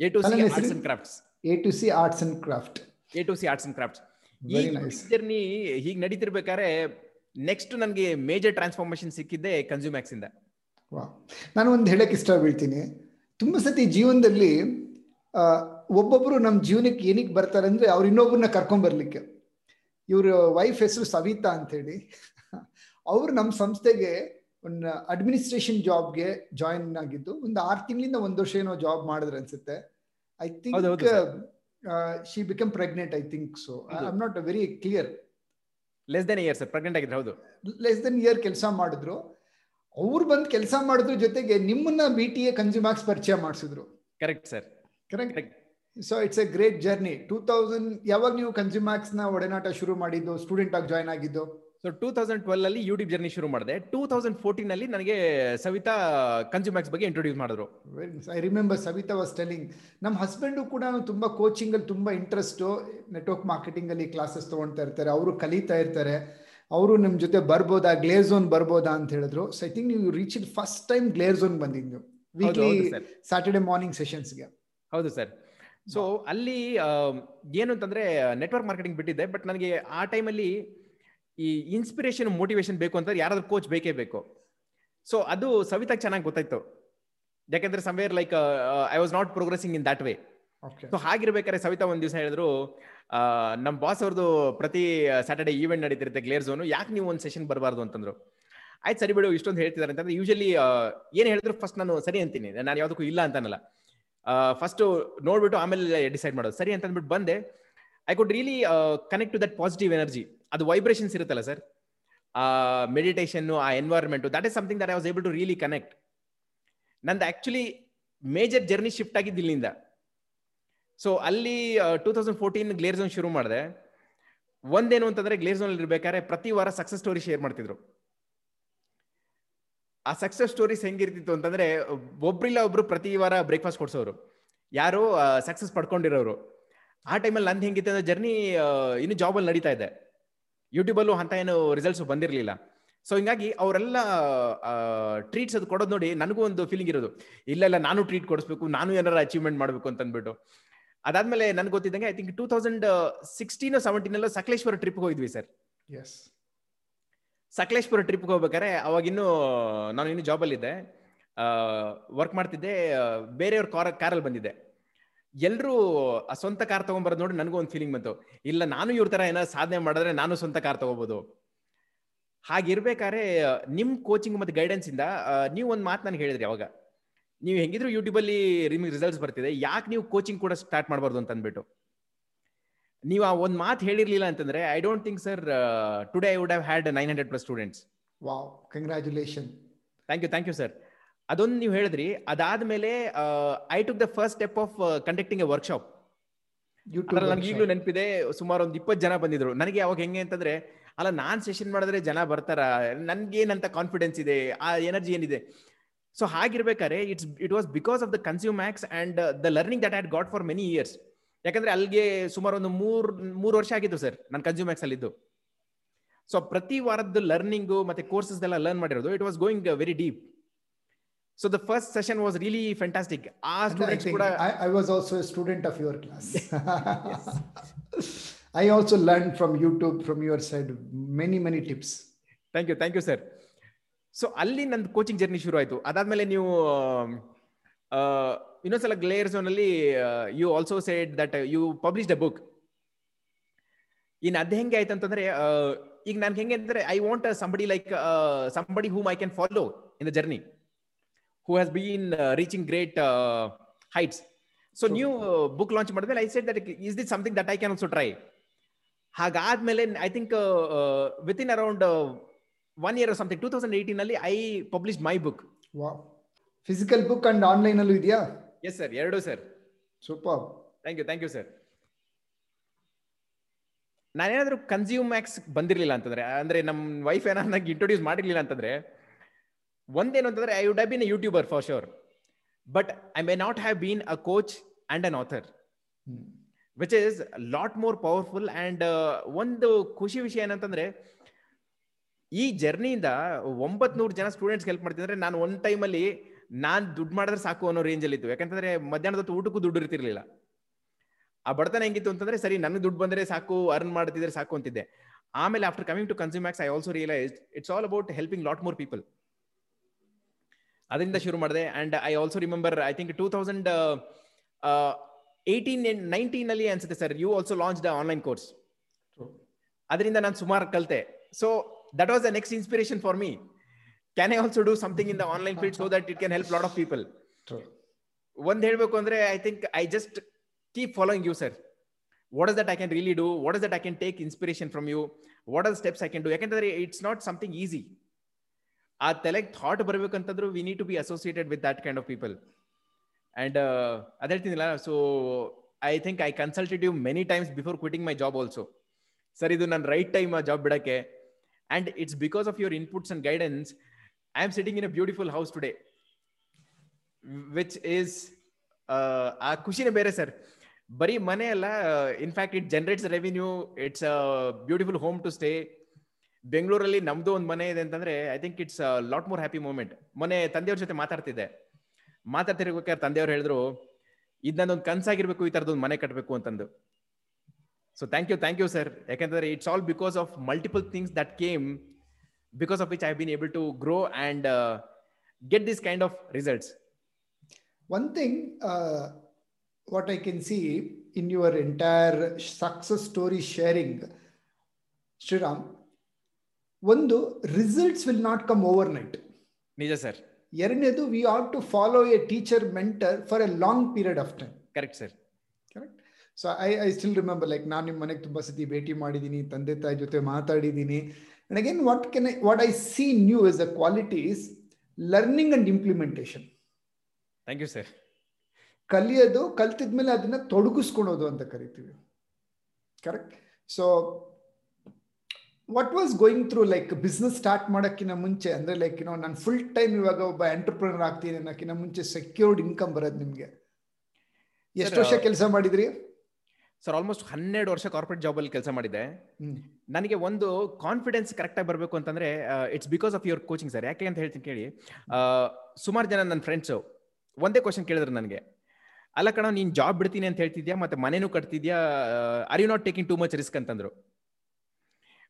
A to C? Arts and crafts A to C arts and craft A to C arts and crafts ಈ. ಜರ್ನಿ ಹೀಗೆ ನಡೀತಿರ್ಬೇಕಾದ್ರೆ ನೆಕ್ಸ್ಟ್ ನನಗೆ ಮೇಜರ್ ಟ್ರಾನ್ಸ್ಫಾರ್ಮೇಶನ್ ಸಿಕ್ಕಿದ್ದೆ ಕನ್ಸ್ಯೂಮ್ಯಾಕ್ಸ್ ಇಂದ. ನಾನು ಒಂದು ಹೇಳಕ್ ಇಷ್ಟ ಬೀಳ್ತೀನಿ ತುಂಬ ಸತಿ ಜೀವನದಲ್ಲಿ ಒಬ್ಬೊಬ್ರು ನಮ್ಮ ಜೀವನಕ್ಕೆ ಏನಕ್ಕೆ ಬರ್ತಾರೆ ಅಂದ್ರೆ ಅವ್ರು ಇನ್ನೊಬ್ಬರನ್ನ ಕರ್ಕೊಂಡ್ ಬರ್ಲಿಕ್ಕೆ. ಇವ್ರ ವೈಫ್ ಹೆಸರು ಸವಿತಾ ಅಂತ ಹೇಳಿ ಅವ್ರು ನಮ್ಮ ಸಂಸ್ಥೆಗೆ ಒಂದು ಅಡ್ಮಿನಿಸ್ಟ್ರೇಷನ್ ಜಾಬ್ಗೆ ಜಾಯಿನ್ ಆಗಿದ್ದು ಒಂದು ಆರು ತಿಂಗಳಿಂದ ಒಂದು ವರ್ಷ ಏನೋ ಜಾಬ್ ಮಾಡಿದ್ರೆ ಅನ್ಸುತ್ತೆ. I think she become pregnant I think so I. Am not very clear less than year sir pregnant ಆಗಿದ್ರೆ ಹೌದು. ಲೆಸ್ ದೆನ್ ಇಯರ್ ಕೆಲಸ ಮಾಡಿದ್ರು. ಅವ್ರು ಬಂದು ಕೆಲಸ ಮಾಡಿದ್ರು ಜೊತೆಗೆ ನಿಮ್ಮನ್ನ ಬಿ ಟಿ ಎ ಕನ್ಸ್ಯೂಮಾಕ್ಸ್ ಪರಿಚಯ ಮಾಡಿಸಿದ್ರು. Correct sir correct so it's a great journey two thousand ಯಾವಾಗ ನೀವು ಕನ್ಸ್ಯೂಮಾಕ್ಸ್ನ ಒಡನಾಟ ಶುರು ಮಾಡಿದ್ದು ಸ್ಟೂಡೆಂಟ್ ಆಗಿ ಜಾಯ್ನ್ ಆಗಿದ್ದು? ಸೊ ಟೂ ತೌಸಂಡ್ ಟ್ವೆಲ್ ಅಲ್ಲಿ ಯೂಟ್ಯೂಬ್ ಜರ್ನಿ ಶುರು ಮಾಡಿದೆ. ಟೂ ತೌಸಂಡ್ ಫೋರ್ಟೀನ್ ಅಲ್ಲಿ ನನಗೆ ಸವಿತಾ ಕನ್ಸ್ಯೂಮ್ಯಾಕ್ಸ್ ಬಗ್ಗೆ ಇಂಟ್ರೊಡ್ಯೂಸ್ ಮಾಡಿದ್ರು. I remember Savita was telling ನಮ್ಮ ಹಸ್ಬೆಂಡು ಕೂಡ ತುಂಬಾ ಕೋಚಿಂಗ್ ಅಲ್ಲಿ ತುಂಬಾ ಇಂಟ್ರೆಸ್ಟ್ ನೆಟ್ವರ್ಕ್ ಮಾರ್ಕೆಟಿಂಗ್ ಅಲ್ಲಿ ಕ್ಲಾಸಸ್ ತಗೊಳ್ತಾ ಇರ್ತಾರೆ. ಅವರು ಕಲಿತಾ ಇರ್ತಾರೆ. ಅವರು ನಿಮ್ ಜೊತೆ ಬರ್ಬೋದಾ ಗ್ಲೇರ್ ಝೋನ್ ಬರ್ಬೋದಾ ಅಂತ ಹೇಳಿದ್ರು. ಸೊ ಐ ಥಿಂಕ್ ನೀವು reach first time Glare Zone ಬಂದಿದ್ದು. ವೀಕ್ಲಿ ಸ್ಯಾಟರ್ಡೆ ಮಾರ್ನಿಂಗ್ ಸೆಷನ್ಸ್ಗೆ ಹೌದು ಸರ್. ಸೊ ಅಲ್ಲಿ ಏನು ಅಂತಂದ್ರೆ ನೆಟ್ವರ್ಕ್ ಮಾರ್ಕೆಟಿಂಗ್ ಬಿಟ್ಟಿದ್ದೆ. ಬಟ್ ನನಗೆ ಆ ಟೈಮಲ್ಲಿ ಈ ಇನ್ಸ್ಪಿರೇಷನ್ ಮೋಟಿವೇಶನ್ ಬೇಕು ಅಂತ ಯಾರಾದ್ರೂ ಕೋಚ್ ಬೇಕೇ ಬೇಕು. ಸೊ ಅದು ಸವಿತಾ ಚೆನ್ನಾಗಿ ಗೊತ್ತಾಯ್ತು. ಯಾಕಂದ್ರೆ somewhere like I was not progressing in that way so ಹಾಗಿರ್ಬೇಕಾದ್ರೆ Savita ಒಂದ್ ದಿವಸ ಹೇಳಿದ್ರು ನಮ್ಮ ಬಾಸ್ ಅವ್ರದ್ದು ಪ್ರತಿ ಸ್ಯಾಟರ್ಡೆ ಈವೆಂಟ್ ನಡೀತಿರುತ್ತೆ ಗ್ಲೇರ್ ಝೋನು ಯಾಕೆ ನೀವು ಒಂದು ಸೆಷನ್ ಬರಬಾರ್ದು? ಅಂತಂದ್ರು. ಆಯ್ತು ಸರಿ ಬಿಡು ಇಷ್ಟೊಂದು ಹೇಳ್ತಿದ್ದಾರೆ ಅಂತಂದ್ರೆ ಯೂಶಲಿ ಏನು ಹೇಳಿದ್ರು ಫಸ್ಟ್ ನಾನು ಸರಿ ಅಂತೀನಿ. ನಾನು ಯಾವ್ದಕ್ಕೂ ಇಲ್ಲ ಅಂತನಲ್ಲ. ಫಸ್ಟ್ ನೋಡ್ಬಿಟ್ಟು ಆಮೇಲೆ ಡಿಸೈಡ್ ಮಾಡೋದು. ಸರಿ ಅಂತ ಅಂದ್ಬಿಟ್ಟು ಬಂದೆ I could really connect to that positive energy ಅದು ವೈಬ್ರೇಷನ್ಸ್ ಇರುತ್ತಲ್ಲ ಸರ್ ಆ ಮೆಡಿಟೇಷನ್ ಆ environment that is something that I was able to really connect ನಂದು ಆ್ಯಕ್ಚುಲಿ ಮೇಜರ್ ಜರ್ನಿ ಶಿಫ್ಟ್ ಆಗಿದ್ದು ಇಲ್ಲಿಂದ. ಸೊ ಅಲ್ಲಿ two thousand fourteen Glare Zone ಶುರು ಮಾಡಿದೆ. ಒಂದೇನು ಅಂತಂದ್ರೆ ಗ್ಲೇರ್ ಝೋನ್ ಇರ್ಬೇಕಾದ್ರೆ ಪ್ರತಿ ವಾರ ಸಕ್ಸಸ್ ಸ್ಟೋರಿ ಶೇರ್ ಮಾಡ್ತಿದ್ರು. ಆ ಸಕ್ಸಸ್ ಸ್ಟೋರೀಸ್ ಹೆಂಗಿರ್ತಿತ್ತು ಅಂತಂದ್ರೆ, ಒಬ್ರಿಲ್ಲ ಒಬ್ರು ಪ್ರತಿ ವಾರ ಬ್ರೇಕ್ಫಾಸ್ಟ್ ಕೊಡ್ಸೋರು. ಯಾರು ಸಕ್ಸಸ್ ಪಡ್ಕೊಂಡಿರೋರು. ಆ ಟೈಮಲ್ಲಿ ನಂದು ಹೆಂಗಿತ್ತು ಅಂದ್ರೆ ಜರ್ನಿ ಇನ್ನು ಜಾಬಲ್ಲಿ ನಡೀತಾ ಇದೆ ಯೂಟ್ಯೂಬಲ್ಲೂ ಅಂತ ಏನು ರಿಸಲ್ಟ್ಸ್ ಬಂದಿರಲಿಲ್ಲ. ಸೊ ಹಿಂಗಾಗಿ ಅವರೆಲ್ಲ ಟ್ರೀಟ್ಸ್ ಅದು ಕೊಡೋದು ನೋಡಿ ನನಗೂ ಒಂದು ಫೀಲಿಂಗ್ ಇರೋದು. ಇಲ್ಲ ಇಲ್ಲ ನಾನು ಟ್ರೀಟ್ ಕೊಡಿಸ್ಬೇಕು ನಾನು ಏನಾರ ಅಚೀವ್ಮೆಂಟ್ ಮಾಡಬೇಕು ಅಂತ ಅಂದ್ಬಿಟ್ಟು ಅದಾದ್ಮೇಲೆ ನನ್ಗೆ ಗೊತ್ತಿದ್ದಂಗೆ I think two thousand sixteen seventeen ಎಲ್ಲ ಸಕಲೇಶ್ವರ ಟ್ರಿಪ್ಗೆ ಹೋಗಿದ್ವಿ ಸರ್ ಎಸ್ ಸಕಲೇಶ್ಪುರ ಟ್ರಿಪ್ಗೆ ಹೋಗ್ಬೇಕಾದ್ರೆ ಅವಾಗಿನ್ನೂ ನಾನು ಇನ್ನು ಜಾಬಲ್ಲಿದ್ದೆ ವರ್ಕ್ ಮಾಡ್ತಿದ್ದೆ ಬೇರೆಯವ್ರ ಕಾರ್ ಕಾರಲ್ಲಿ ಬಂದಿದ್ದೆ. ಎಲ್ಲರೂ ಸ್ವಂತ ಕಾರ್ ತಗೊಂಡ್ಬರೋದು ನೋಡಿ ನನಗೂ ಒಂದು ಫೀಲಿಂಗ್ ಬಂತು. ಇಲ್ಲ ನಾನು ಇವ್ರ ತರ ಏನಾದ್ರು ಸಾಧನೆ ಮಾಡಿದ್ರೆ ನಾನು ಸ್ವಂತ ಕಾರ್ ತಗೋಬಹುದು ಹಾಗಿರ್ಬೇಕಾದ್ರೆ ನಿಮ್ ಕೋಚಿಂಗ್ ಮತ್ತೆ ಗೈಡೆನ್ಸ್ ಇಂದ ನೀವು ಒಂದು ಮಾತು ನನಗೆ ಹೇಳಿದ್ರಿ ಅವಾಗ. ನೀವು ಹೆಂಗಿದ್ರು ಯೂಟ್ಯೂಬ್ ಅಲ್ಲಿ ನಿಮಗೆ ರಿಸಲ್ಟ್ಸ್ ಬರ್ತಿದೆ ಯಾಕೆ ನೀವು ಕೋಚಿಂಗ್ ಕೂಡ ಸ್ಟಾರ್ಟ್ ಮಾಡಬಾರ್ದು ಅಂತ ಅಂದ್ಬಿಟ್ಟು. ನೀವು ಆ ಒಂದು ಮಾತು ಹೇಳಿರ್ಲಿಲ್ಲ ಅಂತಂದ್ರೆ I don't think sir today I would have had nine hundred plus students wow congratulation thank you thank you sir ಅದೊಂದು ನೀವು ಹೇಳಿದ್ರಿ ಅದಾದ್ಮೇಲೆ I took the first step of conducting a workshop ನನಗೆ ಈಗಲೂ ನೆನಪಿದೆ ಸುಮಾರು ಒಂದು ಇಪ್ಪತ್ತು ಜನ ಬಂದಿದ್ರು. ನನಗೆ ಅವಾಗ ಹೆಂಗೆ ಅಂತಂದ್ರೆ ಅಲ್ಲ ನಾನ್ ಸೆಷನ್ ಮಾಡಿದ್ರೆ ಜನ ಬರ್ತಾರ? ನನ್ಗೇನಂತ ಕಾನ್ಫಿಡೆನ್ಸ್ ಇದೆ? ಆ ಎನರ್ಜಿ ಏನಿದೆ? So ಹಾಗಿರ್ಬೇಕಾದ್ರೆ it's it was because of the consume Consumax and the learning that had got for many years ಯಾಕಂದ್ರೆ ಅಲ್ಲಿಗೆ ಸುಮಾರು ಒಂದು ಮೂರ್ ಮೂರು ವರ್ಷ ಆಗಿತ್ತು ಸರ್ ನಾನು ಕನ್ಸ್ಯೂಮ್ಯಾಕ್ಸ್ ಅಲ್ಲಿದ್ದು. ಸೊ ಪ್ರತಿ ವಾರದ್ದು ಲರ್ನಿಂಗು ಮತ್ತೆ ಕೋರ್ಸಸ್ ಎಲ್ಲ ಲರ್ನ್ ಮಾಡಿರೋದು. It was going very deep so the first session was really fantastic ಆ ಸ್ಟೂಡೆಂಟ್ಸ್ ಕೂಡ I was also a student of your class I also learn from YouTube from your side many many tips thank you thank you sir so ಅಲ್ಲಿ ನಂದು coaching journey ಶುರು ಆಯ್ತು. ಅದಾದ್ಮೇಲೆ ನೀವು ಇನ್ನೊಂದ್ಸಲ Glare ಝೋನಲ್ಲಿ ಅಲ್ಲಿ you also said that you publish the book in ಅದು ಹೆಂಗೆ ಆಯ್ತು ಅಂತಂದ್ರೆ ಈಗ ನನ್ಗೆ ಹೆಂಗೆ ಅಂತಂದ್ರೆ I want somebody like somebody whom I can follow in the journey who has been reaching great heights so ನೀವು ಬುಕ್ ಲಾಂಚ್ ಮಾಡಿದ್ಮೇಲೆ I said that is this something that I can also try ಹಾಗಾದ್ಮೇಲೆ I think with in around one year something two thousand eighteen ಅಲ್ಲಿ I publish my book physical book and online ಅಲ್ಲೂ ಇದೆಯಾ? Yes sir ಎರಡು sir super thank you thank you sir ನಾನೇನಾದ್ರೂ Consumax ಬಂದಿರಲಿಲ್ಲ ಅಂತಂದ್ರೆ ಅಂದ್ರೆ ನಮ್ಮ wife ಏನಾದ್ರು ಇಂಟ್ರೊಡ್ಯೂಸ್ ಮಾಡಿರ್ಲಿಲ್ಲ ಅಂತಂದ್ರೆ ಒಂದೇನು ಅಂತಂದ್ರೆ I would have been YouTuber for sure but I may not have been a coach and an author which is lot more powerful and ಒಂದು ಖುಷಿ ವಿಷಯ ಏನಂತಂದ್ರೆ, ಈ ಜರ್ನಿಯಿಂದ ಒಂಬತ್ ನೂರು ಜನ ಸ್ಟೂಡೆಂಟ್ಸ್ ಹೆಲ್ಪ್ ಮಾಡ್ತಿದ್ರೆ ನಾನು ಒಂದ್ ಟೈಮಲ್ಲಿ ನಾನ್ ದುಡ್ಡು ಮಾಡಿದ್ರೆ ಸಾಕು ಅನ್ನೋ ರೇಂಜ್ ಅಲ್ಲಿ ಇತ್ತು. ಯಾಕಂತಂದ್ರೆ, ಮಧ್ಯಾಹ್ನದ ಊಟಕ್ಕೂ ದುಡ್ಡು ಇರ್ತಿರ್ಲಿಲ್ಲ. ಆ ಬಡತನ ಹೆಂಗಿತ್ತು ಅಂತಂದ್ರೆ, ಸರಿ ನನಗೆ ದುಡ್ಡು ಬಂದ್ರೆ ಸಾಕು ಅರ್ನ್ ಮಾಡ್ತಿದ್ರೆ ಸಾಕು ಅಂತಿದ್ದೆ. ಆಮೇಲೆ after coming to Consumax I also realise it's all about helping lot more people ಅದರಿಂದ ಶುರು ಮಾಡಿದೆ. And I also remember I think two thousand eighteen nineteen ಅಲ್ಲಿ ಅನ್ಸುತ್ತೆ sir you also launch the online course ಅದರಿಂದ ನಾನು ಸುಮಾರು ಕಲಿತೆ. So that was the next inspiration for me can I also do something in the online field so that it can help lot of people ಒಂದ್ ಹೇಳ್ಬೇಕು ಅಂದ್ರೆ I think I just keep following you sir what is that I can really do what is that I can take inspiration from you what are steps I can do ಯಾಕಂದ್ರೆ it's not something easy ಆ ತಲೆಗೆ thought ಬರ್ಬೇಕಂತಂದ್ರು we need to be associated with that kind of people and ಅದೇ ಹೇಳ್ತೀನಿಲ್ಲ so I think I consulted you many times before quitting my job also sir, ಇದು ನನ್ನ right time ಆ job ಬಿಡಕ್ಕೆ. And it's because of your inputs and guidance I am sitting in a beautiful house today which is ಆ ಖುಷಿನೇ ಬೇರೆ sir. ಬರೀ ಮನೆ ಅಲ್ಲ in fact it generates revenue it's beautiful home to stay ಬೆಂಗಳೂರಲ್ಲಿ ನಮ್ದು ಒಂದು ಮನೆ ಇದೆ ಅಂತಂದ್ರೆ I think it's lot more happy moment ಮೊನ್ನೆ ತಂದೆಯವ್ರ ಜೊತೆ ಮಾತಾಡ್ತಿದ್ದೆ. ಮಾತಾಡ್ತಿರ್ಬೇಕಾದ್ರೆ ತಂದೆಯವ್ರು ಹೇಳಿದ್ರು ಇದನ್ನೊಂದು ಕನ್ಸಾಗಿರ್ಬೇಕು, ಈ ತರದೊಂದು ಮನೆ ಕಟ್ಟಬೇಕು ಅಂತಂದು. So thank you thank you sir ಯಾಕಂದ್ರೆ it's all because of multiple things that came because of which I been able to grow and get this kind of results one thing what I can see in your entire success story sharing Shriram ಒಂದು results will not come overnight ನಿಜ sir. ಎರಡನೇದು we are to follow a teacher mentor for a long period of time correct sir correct so I I still remember like ನಾನು ನಿಮ್ಮ ಮನೆಗೆ ತುಂಬ ಸತಿ ಭೇಟಿ ಮಾಡಿದ್ದೀನಿ ತಂದೆ ತಾಯಿ ಜೊತೆ ಮಾತಾಡಿದ್ದೀನಿ and again what can I what I see new is the qualities learning and implementation thank you sir ಕಲಿಯೋದು ಕಲ್ತಿದ್ಮೇಲೆ ಅದನ್ನ ತೊಡಗಿಸ್ಕೊಳೋದು ಅಂತ ಕರಿತೀವಿ. Correct so what was going through like business start ಮಾಡೋಕ್ಕಿಂತ ಮುಂಚೆ ಅಂದರೆ ಲೈಕ್ ಏನೋ ನಾನು ಫುಲ್ ಟೈಮ್ ಇವಾಗ ಒಬ್ಬ ಎಂಟರ್ಪ್ರಿನರ್ ಆಗ್ತೀನಿ ಅನ್ನೋಕ್ಕಿಂತ ಮುಂಚೆ ಸೆಕ್ಯೂರ್ಡ್ ಇನ್ಕಮ್ ಬರೋದು ನಿಮಗೆ. ಎಷ್ಟು ವರ್ಷ ಕೆಲಸ ಮಾಡಿದ್ರಿ? ಸರ್ ಆಲ್ಮೋಸ್ಟ್ ಹನ್ನೆರಡು ವರ್ಷ ಕಾರ್ಪೊರೇಟ್ ಜಾಬಲ್ಲಿ ಕೆಲಸ ಮಾಡಿದೆ ನನಗೆ ಒಂದು ಕಾನ್ಫಿಡೆನ್ಸ್ ಕರೆಕ್ಟಾಗಿ ಬರಬೇಕು ಅಂತಂದರೆ it's because of your coaching sir ಯಾಕೆ ಅಂತ ಹೇಳ್ತೀನಿ ಕೇಳಿ. ಸುಮಾರು ಜನ ನನ್ನ ಫ್ರೆಂಡ್ಸು ಒಂದೇ ಕ್ವಶನ್ ಕೇಳಿದ್ರು ನನಗೆ. ಅಲ್ಲ ಕಣ ನೀನು ಜಾಬ್ ಬಿಡ್ತೀನಿ ಅಂತ ಹೇಳ್ತಿದ್ಯಾ? ಮತ್ತೆ ಮನೇನು ಕಟ್ತಿದ್ಯಾ? Are you not taking too much risk ಅಂತಂದ್ರು.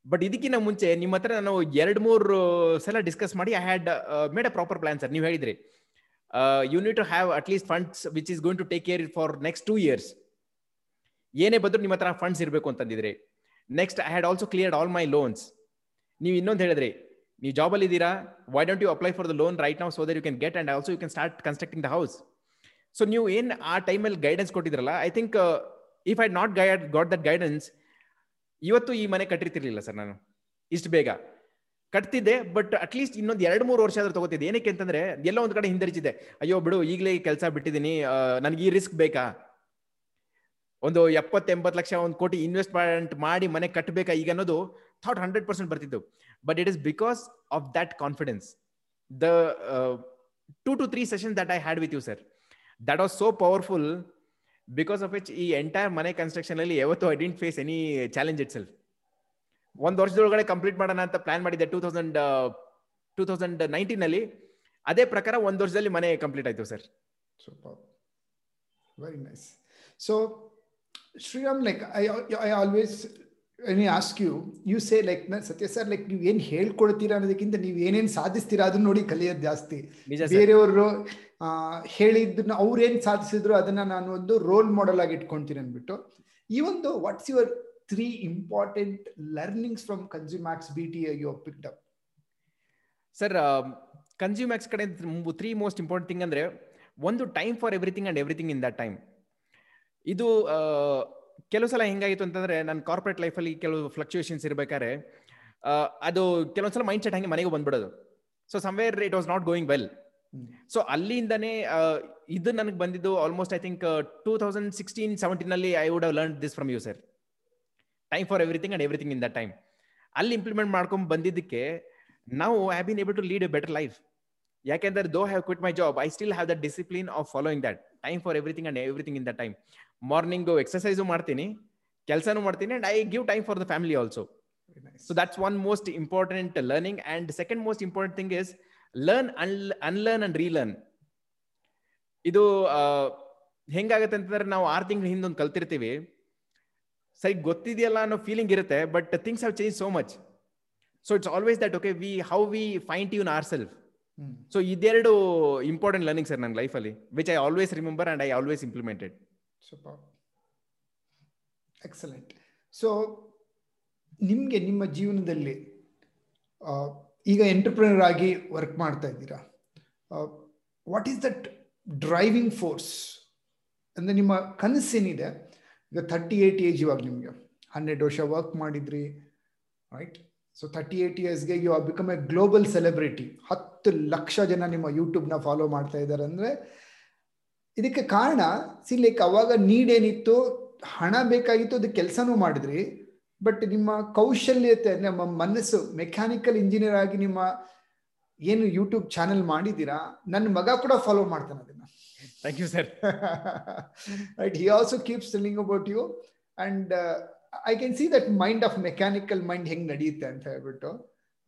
ಬಟ್ ಇದಕ್ಕಿಂತ ಮುಂಚೆ ನಿಮ್ಮ ಹತ್ರ ನಾನು ಎರಡ್, ಮೂರು ಸಲ ಡಿಸ್ಕಸ್ ಮಾಡಿ I had made a proper plan sir ನೀವು ಹೇಳಿದ್ರಿ. You need to have at least funds which is going to take care for next two years ಏನೇ ಬಂದ್ರು ನಿಮ್ಮ ಹತ್ರ ಫಂಡ್ಸ್ ಇರಬೇಕು ಅಂತಂದಿದ್ರಿ. Next I had also cleared all my loans ನೀವು ಇನ್ನೊಂದು ಹೇಳಿದ್ರಿ. ನೀವು ಜಾಬಲ್ಲಿ ಇದ್ದೀರಾ? Why don't you apply for the loan right ನಾವು so there you can get and also you can start constructing the house so ನೀವು ಏನು ಆ ಟೈಮಲ್ಲಿ guidance ಕೊಟ್ಟಿದ್ರಲ್ಲ I think if I not guide got that guidance ಇವತ್ತು ಈ ಮನೆ ಕಟ್ಟಿರ್ತಿರ್ಲಿಲ್ಲ sir ನಾನು. ಇಷ್ಟು ಬೇಗ. ಕಟ್ತಿದ್ದೆ ಬಟ್ ಅಟ್ಲೀಸ್ಟ್ ಇನ್ನೊಂದು ಎರಡು ಮೂರು ವರ್ಷ ಆದ್ರೂ ತಗೋತಿದ್ದೆ. ಏನಕ್ಕೆ ಅಂತಂದ್ರೆ, ಎಲ್ಲ ಒಂದು ಕಡೆ ಹಿಂದರಿಚಿದೆ ಅಯ್ಯೋ ಬಿಡು, ಈಗಲೇ ಕೆಲಸ ಬಿಟ್ಟಿದ್ದೀನಿ. ನನಗೆ ಈ ರಿಸ್ಕ್ ಬೇಕಾ? ಒಂದು ಎಪ್ಪತ್ತು ಎಂಬತ್ತು ಲಕ್ಷ ಒಂದು ಕೋಟಿ ಇನ್ವೆಸ್ಟ್ಮೆಂಟ್ ಮಾಡಿ ಮನೆ ಕಟ್ಟಬೇಕಾ ಈಗ ಅನ್ನೋದು thought hundred percent ಬರ್ತಿದ್ದು but it is because of that confidence the two to three session that I had with you sir that was so powerful because of which ಈ ಎಂಟೈರ್ ಮನೆ ಕನ್ಸ್ಟ್ರಕ್ಷನ್ ಅಲ್ಲಿ ಯಾವತ್ತು I didn't face any challenge itself ಒಂದು ವರ್ಷದೊಳಗಡೆ complete ಮಾಡೋಣ ಅಂತ plan ಮಾಡಿದ್ದೆ two thousand two thousand nineteen ಅಲ್ಲಿ. ಅದೇ ಪ್ರಕಾರ ಒಂದ್ ವರ್ಷದಲ್ಲಿ ಮನೆ ಕಂಪ್ಲೀಟ್ ಆಯ್ತು sir. Super very nice so Shriram like I I always I ask you you say like Satya sir like ನೀವು ಏನು ಹೇಳ್ಕೊಡ್ತೀರಾ ಅನ್ನೋದಕ್ಕಿಂತ ನೀವು ಏನೇನು ಸಾಧಿಸ್ತೀರಾ ಅದನ್ನ ನೋಡಿ ಕಲಿಯೋದು ಜಾಸ್ತಿ. ಬೇರೆಯವರು ಹೇಳಿದ್ದನ್ನ ಅವ್ರೇನ್ ಸಾಧಿಸಿದ್ರು ಅದನ್ನ ನಾನು ಒಂದು ರೋಲ್ ಮಾಡೆಲ್ ಆಗಿ ಇಟ್ಕೊಂತೀನಿ ಅಂದ್ಬಿಟ್ಟು, ಈ ಒಂದು what's your three important learnings from Consumax B T you picked up sir Consumax ಕಡೆ ತ್ರೀ ಮೋಸ್ಟ್ ಇಂಪಾರ್ಟೆಂಟ್ ಥಿಂಗ್ ಅಂದ್ರೆ ಒಂದು time for everything and everything in that time ಇದು ಕೆಲವು ಸಲ ಹೆಂಗಾಯಿತು ಅಂತಂದ್ರೆ ನನ್ನ ಕಾರ್ಪೊರೇಟ್ ಲೈಫಲ್ಲಿ ಕೆಲವು ಫ್ಲಕ್ಚುಯೇಷನ್ಸ್ ಇರಬೇಕಾದ್ರೆ ಅದು ಕೆಲವೊಂದ್ಸಲ ಮೈಂಡ್ ಸೆಟ್ ಹಂಗೆ ಮನೆಗೆ ಬಂದ್ಬಿಡೋದು. So somewhere it was not going well so ಅಲ್ಲಿಂದನೇ ಇದು ನನಗೆ ಬಂದಿದ್ದು almost I think two thousand sixteen seventeen ಅಲ್ಲಿ I would have learn this from you sir time for everything and everything in the time ಅಲ್ಲಿ implement ಮಾಡ್ಕೊಂಡು ಬಂದಿದ್ದಕ್ಕೆ ನಾವು have been able to lead a better life ಯಾಕೆಂದ್ರೆ though have quit my job I still have the discipline of following that time for everything and everything in the time morning exercise ಮಾಡ್ತೀನಿ ಕೆಲಸನೂ ಮಾಡ್ತೀನಿ and I give time for the family also so that's one most important learning and second most important thing is learn unlearn and relearn ಇದು ಹೆಂಗಾಗತ್ತೆ ಅಂತಂದ್ರೆ ನಾವು ಆರು ತಿಂಗಳ ಹಿಂದೊಂದು ಕಲ್ತಿರ್ತೀವಿ. ಸರಿ ಗೊತ್ತಿದೆಯಲ್ಲ ಅನ್ನೋ ಫೀಲಿಂಗ್ ಇರುತ್ತೆ but things have change so much so it's always that okay we how we find tune our self so ಇದೆರಡು ಇಂಪಾರ್ಟೆಂಟ್ ಲರ್ನಿಂಗ್ ಸರ್ ನನ್ನ ಲೈಫಲ್ಲಿ which I always remember and I always implemented super excellent so ನಿಮಗೆ ನಿಮ್ಮ ಜೀವನದಲ್ಲಿ ಈಗ entrepreneur ಆಗಿ work ಮಾಡ್ತಾ ಇದ್ದೀರಾ? What is that driving force ಅಂದರೆ ನಿಮ್ಮ ಕನಸೇನಿದೆ ಈಗ ಥರ್ಟಿ ಏಯ್ಟ್ ಏಜ್ ಇವಾಗ ನಿಮಗೆ. ಹನ್ನೆರಡು ವರ್ಷ ವರ್ಕ್ ಮಾಡಿದ್ರಿ right so thirty eight ಇಯರ್ಸ್ಗೆ you are become a global celebrity ಹತ್ತು ಲಕ್ಷ ಜನ ನಿಮ್ಮ ಯೂಟ್ಯೂಬ್ನ ಫಾಲೋ ಮಾಡ್ತಾ ಇದ್ದಾರೆ ಅಂದರೆ ಇದಕ್ಕೆ ಕಾರಣ ಸಿ ಲೈಕ್ ಅವಾಗ ನೀಡ್ ಏನಿತ್ತು, ಹಣ ಬೇಕಾಗಿತ್ತು, ಅದು ಕೆಲಸನೂ ಮಾಡಿದ್ರಿ. ಬಟ್ ನಿಮ್ಮ ಕೌಶಲ್ಯತೆ ನಮ್ಮ ಮನಸ್ಸು ಮೆಕ್ಯಾನಿಕಲ್ ಇಂಜಿನಿಯರ್ ಆಗಿ ನಿಮ್ಮ ಏನು ಯೂಟ್ಯೂಬ್ ಚಾನೆಲ್ ಮಾಡಿದ್ದೀರಾ ನನ್ನ ಮಗ ಕೂಡ ಫಾಲೋ ಮಾಡ್ತಾನೆ ಅದನ್ನ. Thank you sir right he also keeps telling about you and I can see that mind of mechanical mind ಹೆಂಗೆ ನಡೆಯುತ್ತೆ ಅಂತ ಹೇಳ್ಬಿಟ್ಟು.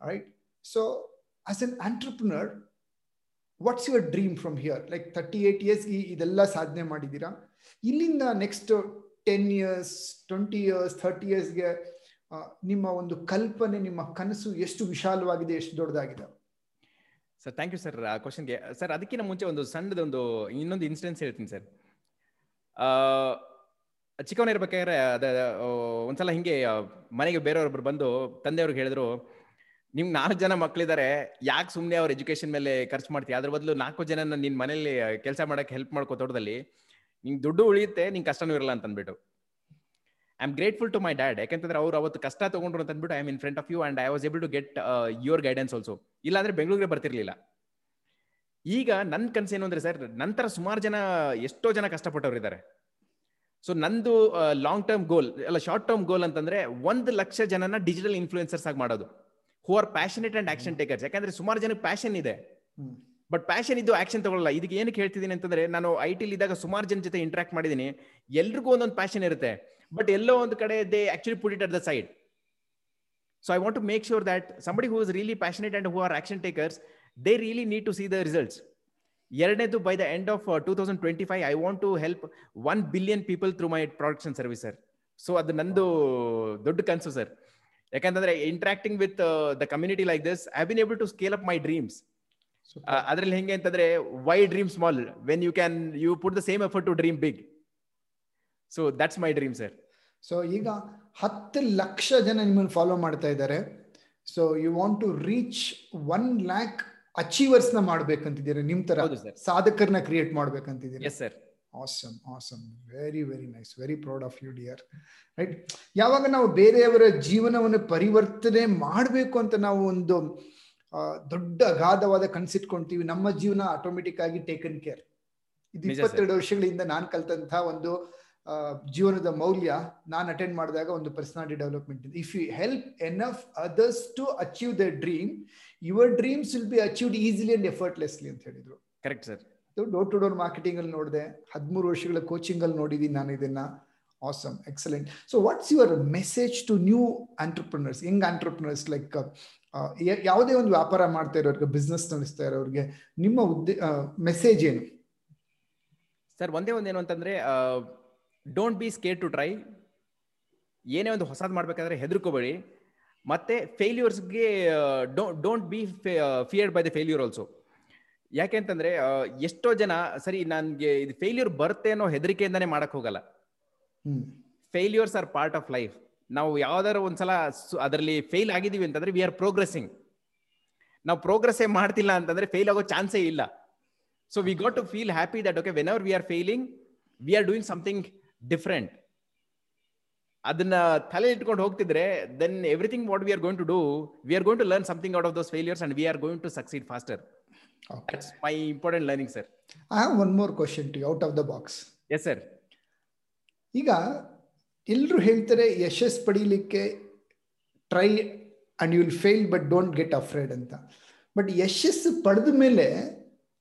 Right so as an entrepreneur what's your dream from here like thirty eight ಇಯರ್ಸ್ಗೆ ಇದೆಲ್ಲ ಸಾಧನೆ ಮಾಡಿದ್ದೀರಾ? ಇಲ್ಲಿಂದ next ten years twenty years thirty ಇಯರ್ಸ್ಗೆ ನಿಮ್ಮ ಒಂದು ಕಲ್ಪನೆ, ನಿಮ್ಮ ಕನಸು ಎಷ್ಟು ವಿಶಾಲವಾಗಿದೆ, ಎಷ್ಟು ದೊಡ್ಡದಾಗಿದೆ? ಸರ್ ಥ್ಯಾಂಕ್ ಯು ಸರ್ ಆ ಕ್ವಶನ್ಗೆ ಸರ್ ಅದಕ್ಕಿಂತ ಮುಂಚೆ ಒಂದು ಸಣ್ಣದೊಂದು ಇನ್ನೊಂದು ಇನ್ಸಿಡೆನ್ಸ್ ಹೇಳ್ತೀನಿ ಸರ್ ಚಿಕ್ಕವನಿರ್ಬೇಕಾದ್ರೆ ಅದ ಒಂದ್ಸಲ ಹಿಂಗೆ ಮನೆಗೆ ಬೇರೆಯವ್ರೊಬ್ರು ಬಂದು ತಂದೆಯವ್ರಿಗೆ ಹೇಳಿದ್ರು ನಿಮ್ಗೆ ನಾಲ್ಕು ಜನ ಮಕ್ಕಳಿದ್ದಾರೆ ಯಾಕೆ ಸುಮ್ಮನೆ ಅವ್ರ ಎಜುಕೇಶನ್ ಮೇಲೆ ಖರ್ಚು ಮಾಡ್ತೀವಿ ಅದ್ರ ಬದಲು ನಾಲ್ಕು ಜನ ನಿನ್ನ ಮನೇಲಿ ಕೆಲಸ ಮಾಡೋಕ್ಕೆ ಹೆಲ್ಪ್ ಮಾಡ್ಕೋ ತೋಟದಲ್ಲಿ. ನಿಂಗೆ ದುಡ್ಡು ಉಳಿಯುತ್ತೆ ನಿಂಗೆ ಕಷ್ಟನೂ ಇರಲ್ಲ ಅಂತ ಅಂದ್ಬಿಟ್ಟು I am grateful to my dad ಯಾಕಂತಂದ್ರೆ ಅವ್ರು ಅವತ್ತು ಕಷ್ಟ ತಗೊಂಡ್ರು ಅಂತ ಅಂದ್ಬಿಟ್ಟು I am in front of you and I was able to get your guidance also ಇಲ್ಲಾಂದ್ರೆ ಬೆಂಗಳೂರಿಗೆ ಬರ್ತಿರ್ಲಿಲ್ಲ. ಈಗ ನನ್ನ ಏನು ಅಂದ್ರೆ ಸರ್ ನಂತರ ಸುಮಾರು ಜನ ಎಷ್ಟೋ ಜನ ಕಷ್ಟಪಟ್ಟವ್ರು ಇದ್ದಾರೆ ಸೊ ನಂದು ಲಾಂಗ್ ಟರ್ಮ್ ಗೋಲ್ ಅಲ್ಲ ಶಾರ್ಟ್ ಟರ್ಮ್ ಗೋಲ್ ಅಂತಂದ್ರೆ ಒಂದು ಲಕ್ಷ ಜನನ ಡಿಜಿಟಲ್ ಇನ್ಫ್ಲೂಯೆನ್ಸರ್ಸ್ ಆಗಿ ಮಾಡೋದು. Who are passionate and action takers ಯಾಕಂದ್ರೆ ಸುಮಾರು ಜನಕ್ಕೆ ಪ್ಯಾಷನ್ ಇದೆ. ಬಟ್ ಪ್ಯಾಷನ್ ಇದ್ದು ಆಕ್ಷನ್ ತಗೊಳ್ಳಲ್ಲ ಇದಕ್ಕೆ ಏನಕ್ಕೆ ಹೇಳ್ತಿದ್ದೀನಿ ಅಂತಂದ್ರೆ, ನಾನು ಐ ಟಿಲ್ ಇದ್ದಾಗ ಸುಮಾರು ಜನ ಜೊತೆ ಇಂಟ್ರಾಕ್ಟ್ ಮಾಡಿದ್ದೀನಿ. ಎಲ್ರಿಗೂ ಒಂದೊಂದು ಪ್ಯಾಷನ್ ಇರುತ್ತೆ. ಬಟ್ ಎಲ್ಲೋ ಒಂದು ಕಡೆ they actually put it at the side so I want to make sure that somebody who is really passionate and who are action takers they really need to see the results ಎರಡನೇದು by the end of two thousand twenty five I want to help one billion people through my products and service sir so ಅದು ನಂದು ದೊಡ್ಡ ಕನಸು sir ಯಾಕಂತಂದ್ರೆ interacting with the community like this I been able to scale up my dreams ಅದ್ರಲ್ಲಿ ಹೆಂಗೆ ಅಂತಂದ್ರೆ why dream small when you can you put the same effort to dream big so that's my dream sir so ಈಗ ಹತ್ತು ಲಕ್ಷ ಜನ ನಿಮ್ಮನ್ನು follow ಮಾಡ್ತಾ ಇದ್ದಾರೆ. So you want to reach one lakh ಅಚೀವರ್ಸ್ನ ಮಾಡ್ಬೇಕಂತಿದ್ದೀರಿ? ನಿಮ್ ತರ ಸಾಧಕರನ್ನ create ಮಾಡ್ಬೇಕಂತಿದ್ದೀರಿ? Sir awesome awesome very very nice very proud of you dear right ಯಾವಾಗ ನಾವು ಬೇರೆಯವರ ಜೀವನವನ್ನು ಪರಿವರ್ತನೆ ಮಾಡಬೇಕು ಅಂತ ನಾವು ಒಂದು ದೊಡ್ಡ ಅಗಾಧವಾದ ಕನ್ಸಿಟ್ಕೊಂತೀವಿ ನಮ್ಮ ಜೀವನ ಆಟೋಮೆಟಿಕ್ ಆಗಿ ಟೇಕನ್ ಕೇರ್ ಇದು ಇಪ್ಪತ್ತೆರಡು ವರ್ಷಗಳಿಂದ ನಾನು ಕಲ್ತಂತಹ ಒಂದು ಜೀವನದ ಮೌಲ್ಯ ನಾನು ಅಟೆಂಡ್ ಮಾಡಿದಾಗ ಒಂದು personality development if you help enough others to achieve the dream your dreams will be achieved easily and effortlessly ಅಂತ ಹೇಳಿದ್ರು. Correct sir door to door marketing ಅಲ್ಲಿ ನೋಡಿದೆ ಹದಿಮೂರು ವರ್ಷಗಳ ಕೋಚಿಂಗ್ ಅಲ್ಲಿ ನೋಡಿದೀನಿ ನಾನು ಇದನ್ನ. Awesome excellent so what's your message to new entrepreneurs young entrepreneurs like ಯಾವುದೇ ಒಂದು ವ್ಯಾಪಾರ ಮಾಡ್ತಾ ಇರೋರಿಗೆ ಬಿಸ್ನೆಸ್ ನಡೆಸ್ತಾ ಇರೋರಿಗೆ ನಿಮ್ಮ ಉದ್ದೇ ಮೆಸೇಜ್ ಏನು? ಸರ್ ಒಂದೇ ಒಂದೇನು ಅಂತಂದ್ರೆ don't be scare to try ಏನೇ ಒಂದು ಹೊಸದು ಮಾಡ್ಬೇಕಾದ್ರೆ ಹೆದರ್ಕೋಬೇಡಿ. ಮತ್ತೆ ಫೇಲ್ಯೂರ್ಸ್ಗೆ don't be feared by the failure also ಯಾಕೆ ಅಂತಂದ್ರೆ ಎಷ್ಟೋ ಜನ ಸರಿ ನನಗೆ ಇದು ಫೇಲ್ಯೂರ್ ಬರುತ್ತೆ ಅನ್ನೋ ಹೆದರಿಕೆಯಿಂದಾನೇ ಮಾಡಕ್ ಹೋಗಲ್ಲ. Failures are part of life ನಾವು ಯಾವ್ದಾರ ಒಂದ್ಸಲ ಅದರಲ್ಲಿ ಫೇಲ್ ಆಗಿದೀವಿ ಅಂತಂದ್ರೆ ವಿ ಆರ್ ಪ್ರೋಗ್ರೆಸಿಂಗ್ ನಾವು ಪ್ರೋಗ್ರೆಸ್ಸೇ ಮಾಡ್ತಿಲ್ಲ ಅಂತಂದ್ರೆ ಫೇಲ್ ಆಗೋ ಚಾನ್ಸೇ ಇಲ್ಲ. So we got to feel happy that okay when our we are failing we are doing something different ಅದನ್ನ ತಲೆ ಇಟ್ಕೊಂಡು ಹೋಗ್ತಿದ್ರೆ then everything what we are going to do we are going to learn something out of those failures and we are going to succeed faster that's my important learning sir I have one more question to out of the box yes sir ಈಗ ಎಲ್ಲರೂ ಹೇಳ್ತಾರೆ, ಯಶಸ್ ಪಡೀಲಿಕ್ಕೆ try and you will fail but don't get afraid ಅಂತ. But ಯಶಸ್ಸು ಪಡೆದ ಮೇಲೆ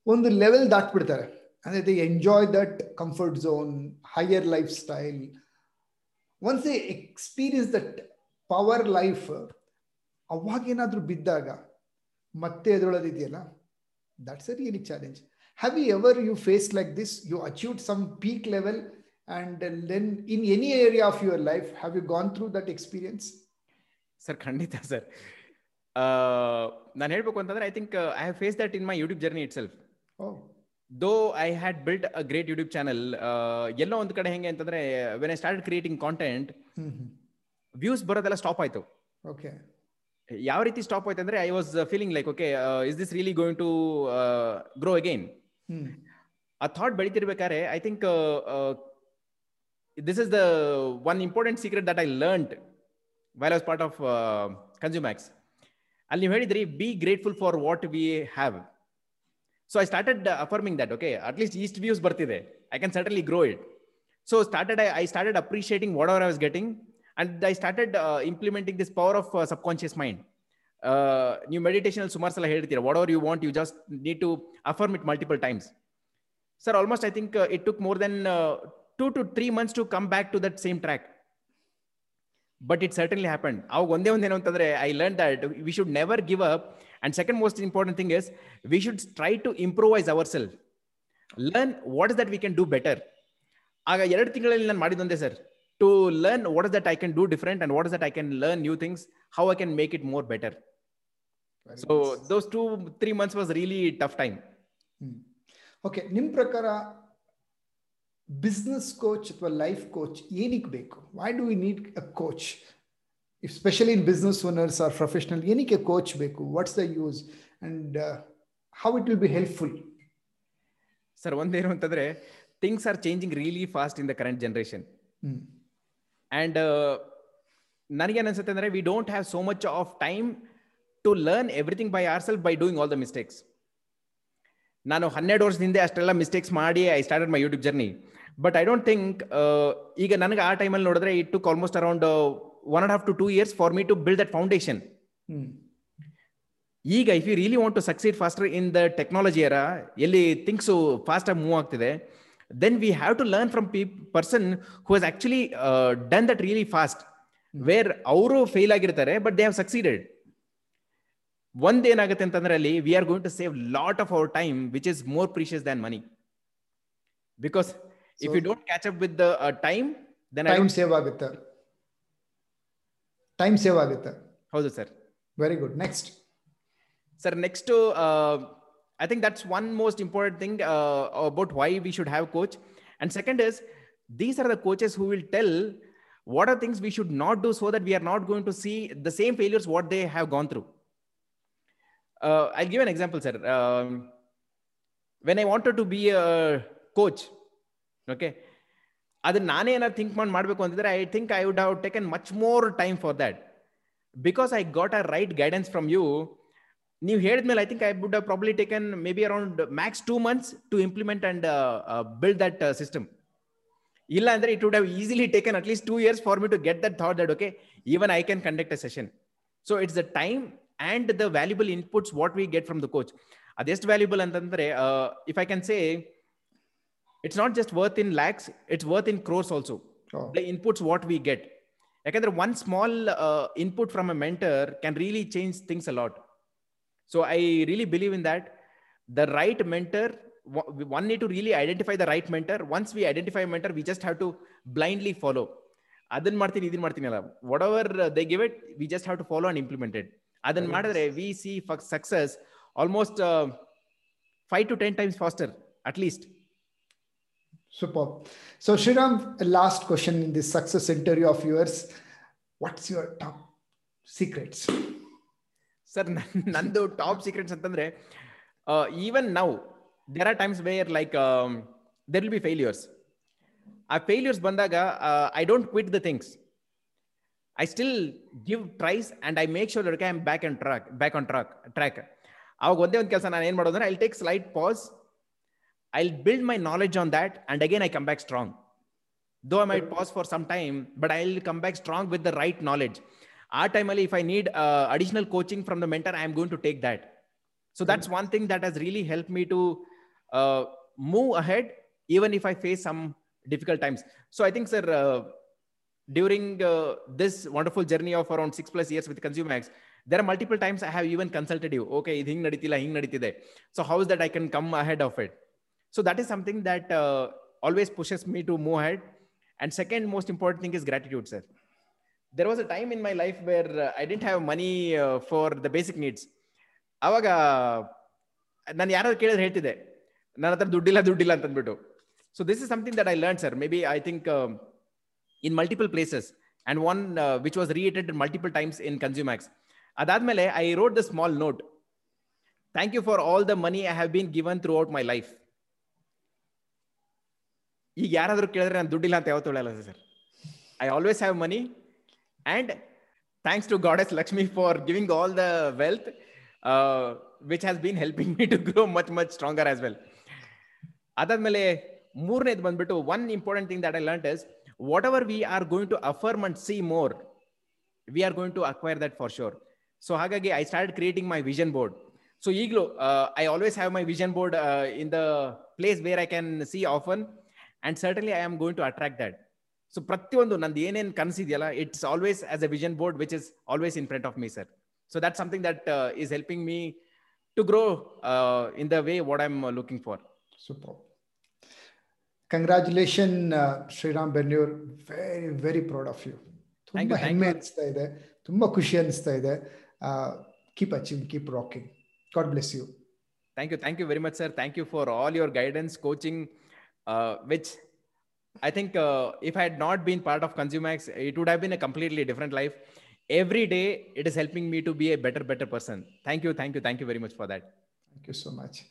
ಒಂದು ಲೆವೆಲ್ ದಾಟ್ಬಿಡ್ತಾರೆ. ಅಂದರೆ they enjoy that comfort zone higher lifestyle once a experience that power life ಅವಾಗೇನಾದರೂ ಬಿದ್ದಾಗ ಮತ್ತೆ ಎದುರೊಳದಿದೆಯಲ್ಲ that's a really challenge have you ever you face like this you achieved some peak level and then in any area of your life have you gone through that experience? Sir ಖಂಡಿತ sir ನಾನು ಹೇಳ್ಬೇಕು ಅಂತಂದ್ರೆ I think I have face that in my YouTube journey itself though I had build a great YouTube channel ಎಲ್ಲೋ ಒಂದು ಕಡೆ ಹೆಂಗೆ ಅಂತಂದ್ರೆ when I start creating content views ಬರೋದೆಲ್ಲ stop ಆಯ್ತು. Okay. ಯಾವ ರೀತಿ ಸ್ಟಾಪ್ ಆಯ್ತು ಅಂದ್ರೆ I was feeling like okay is this really going to grow again ಆ thought ಬೆಳಿತಿರ್ಬೇಕಾದ್ರೆ I think this is the one important secret that I learned while I was part of uh, Consumax. ಅಲ್ಲಿ ನೀವು ಹೇಳಿದ್ರಿ be grateful for what we have so I started affirming that okay at least East views ಬರ್ತಿದೆ. I can certainly grow it so started I started appreciating what our I was getting and I started implementing this power of subconscious mind ನೀವು meditation ಸುಮಾರು ಸಲ ಹೇಳ್ತೀರಾ what our you want you just need to affirm it multiple times sir almost I think it took more than two two three months to come back to that same track but it certainly happen ಅವಾಗ ಒಂದೇ ಒಂದೇನು ಏನು ಅಂತಂದ್ರೆ I learn that we should never give up and second most important thing is we should try to improvise our self learn what is that we can do better ಆಗ ಎರಡು ತಿಂಗಳಲ್ಲಿ ನಾನು ಮಾಡಿದೊಂದೇ sir. To learn what is that I can do different and what is that I can learn new things how I can make it more better so those two three months was really tough time okay ನಿಮ್ಮ ಪ್ರಕಾರ business coach ಅಥವಾ life coach ಏನಕ್ಕೆ ಬೇಕು? Why do we need a coach specially in business owners or professional ಏನಕ್ಕೆ coach ಬೇಕು? What's the use and how it will be helpful sir ಒಂದೇನು ಅಂತಂದ್ರೆ things are changing really fast in the current generation and ನನಗೇನು ಅನ್ಸುತ್ತೆ ಅಂದರೆ we don't have so much of time to learn everything by our self by doing all the mistakes ನಾನು ಹನ್ನೆರಡು ವರ್ಷದಿಂದ ಅಷ್ಟೆಲ್ಲ mistakes ಮಾಡಿ I started my YouTube journey but I don't think ಈಗ ನನಗೆ ಆ ಟೈಮಲ್ಲಿ ನೋಡಿದ್ರೆ it took almost around one and half to two years for me to build that foundation ಈಗ if you really want to succeed faster in the technology ಅರ ಎಲ್ಲಿ things fast ಆಗಿ move ಆಗ್ತಿದೆ then we have to learn from pea person who has actually done that really fast where ಅವರು fail ಆಗಿರ್ತಾರೆ but they have succeeded ಒಂದೇನಾಗುತ್ತೆ ಅಂತಂದ್ರೆ ಅಲ್ಲಿ we are going to save lot of our time which is more precious than money because if you don't catch up with time then time save ಆಗುತ್ತೆ time save ಆಗುತ್ತೆ ಹೌದು sir very good next sir next I think that's one most important thing about why we should have coach and second is these are the coaches who will tell what are things we should not do so that we are not going to see the same failures what they have gone through uh, i'll give an example sir um, when i wanted to be a coach okay? ಅದನ್ನ ನಾನೇ ಏನಾದ್ರು think ಮಾಡಿ, ಮಾಡಬೇಕು ಅಂತಿದ್ರೆ I think I would have taken much more time for that because I got a right guidance from you ನೀವು ಹೇಳಿದ್ಮೇಲೆ I think I would probably taken maybe around max two months to implement and build that system ಇಲ್ಲ ಅಂದ್ರೆ it would have easily taken at least two years for me to get that thought that okay even I can conduct a session so it's the time and the valuable inputs what we get from the coach ಅದೆಷ್ಟು valuable ಅಂತಂದ್ರೆ if I can say it's not just worth in lakhs it's worth in crores also the inputs what we get ಯಾಕಂದ್ರೆ one small input from a mentor can really change things a lot so I really believe in that the right mentor one need to really identify the right mentor. Once we identify a mentor we just have to blindly follow. ಅದನ್ನ ಮಾಡ್ತೀನಿ ಇದನ್ನ ಮಾಡ್ತೀನಿ ಅಲ್ಲ whatever they give it we just have to follow and implemented ಅದನ್ನ ಮಾಡಿದ್ರೆ we see success almost five to ten times faster at least super so Shriram last question in this success interview of yours what's your top secrets sir ನಂದು top secrets ಅಂತಂದ್ರೆ even now there are times where like um, there will be failures. ಆ failures ಬಂದಾಗ I don't quit the things I still give tries and I make sure I am back on track back on track track ಅವಾಗ ಒಂದೇ ಒಂದು ಕೆಲಸ ನಾನು ಏನು ಮಾಡೋದಂದ್ರೆ I take slight pause I'll build my knowledge on that. And again, I come back strong. Though I might pause for some time, but I'll come back strong with the right knowledge. Our time, if I need uh, additional coaching from the mentor, I'm going to take that. So that's one thing that has really helped me to uh, move ahead, even if I face some difficult times. So I think, sir, uh, during uh, this wonderful journey of around six plus years with ConsumerX, there are multiple times I have even consulted you. Okay. So how is that I can come ahead of it? So that is something that always pushes me to move ahead. And second most important thing is gratitude, sir. There was a time in my life where I didn't have money for the basic needs. ಅವಾಗ ನಾನು ಯಾರಾದ್ರು ಕೇಳಿದ್ರೆ ಹೇಳ್ತಿದ್ದೆ ನನ್ನ ಹತ್ರ ದುಡ್ಡಿಲ್ಲ ದುಡ್ಡಿಲ್ಲ ಅಂತ ಅಂದ್ಬಿಟ್ಟು so this is something that I learn sir maybe I think in multiple places and one which was reiterated multiple times in ಕನ್ಸ್ಯೂಮ್ಯಾಕ್ಸ್ ಅದಾದ್ಮೇಲೆ I wrote the small note thank you for all the money I have been given throughout my life ಈಗ ಯಾರಾದರೂ ಕೇಳಿದ್ರೆ ನಾನು ದುಡ್ಡಿಲ್ಲ ಅಂತ ಯಾವತ್ತೂ ಹೇಳಲ್ಲ sir. I always have money and thanks to God as Lakshmi for giving all the wealth which has been helping me to grow much much stronger as well. ಅದಾದ್ಮೇಲೆ ಮೂರನೇದು ಬಂದ್ಬಿಟ್ಟು one important thing that I learn is whatever we are going to affirm and see more we are going to acquire that for sure so ಹಾಗಾಗಿ I start creating my vision board so ಈಗಲೂ I always have my vision board in the place where I can see often and certainly I am going to attract that so ಪ್ರತಿಯೊಂದು ನಂದು ಏನೇನು ಕನಸಿದೆಯಲ್ಲ it's always as a vision board which is always in front of me sir so that something that is helping me to grow in the way what I am looking for super congratulation Shriram Bennur very very proud of you ತುಂಬಾ ಹೆಮ್ಮೆ ಅನಿಸ್ತಾ ಇದೆ ತುಂಬಾ ಖುಷಿ ಅನಿಸ್ತಾ ಇದೆ keep achieve keep rocking God bless you Thank you. Thank you very much, sir. Thank you for all your guidance, coaching, uh, which I think uh, if I had not been part of Consumax, it would have been a completely different life. Every day, it is helping me to be a better, better person. Thank you. Thank you. Thank you very much for that. Thank you so much.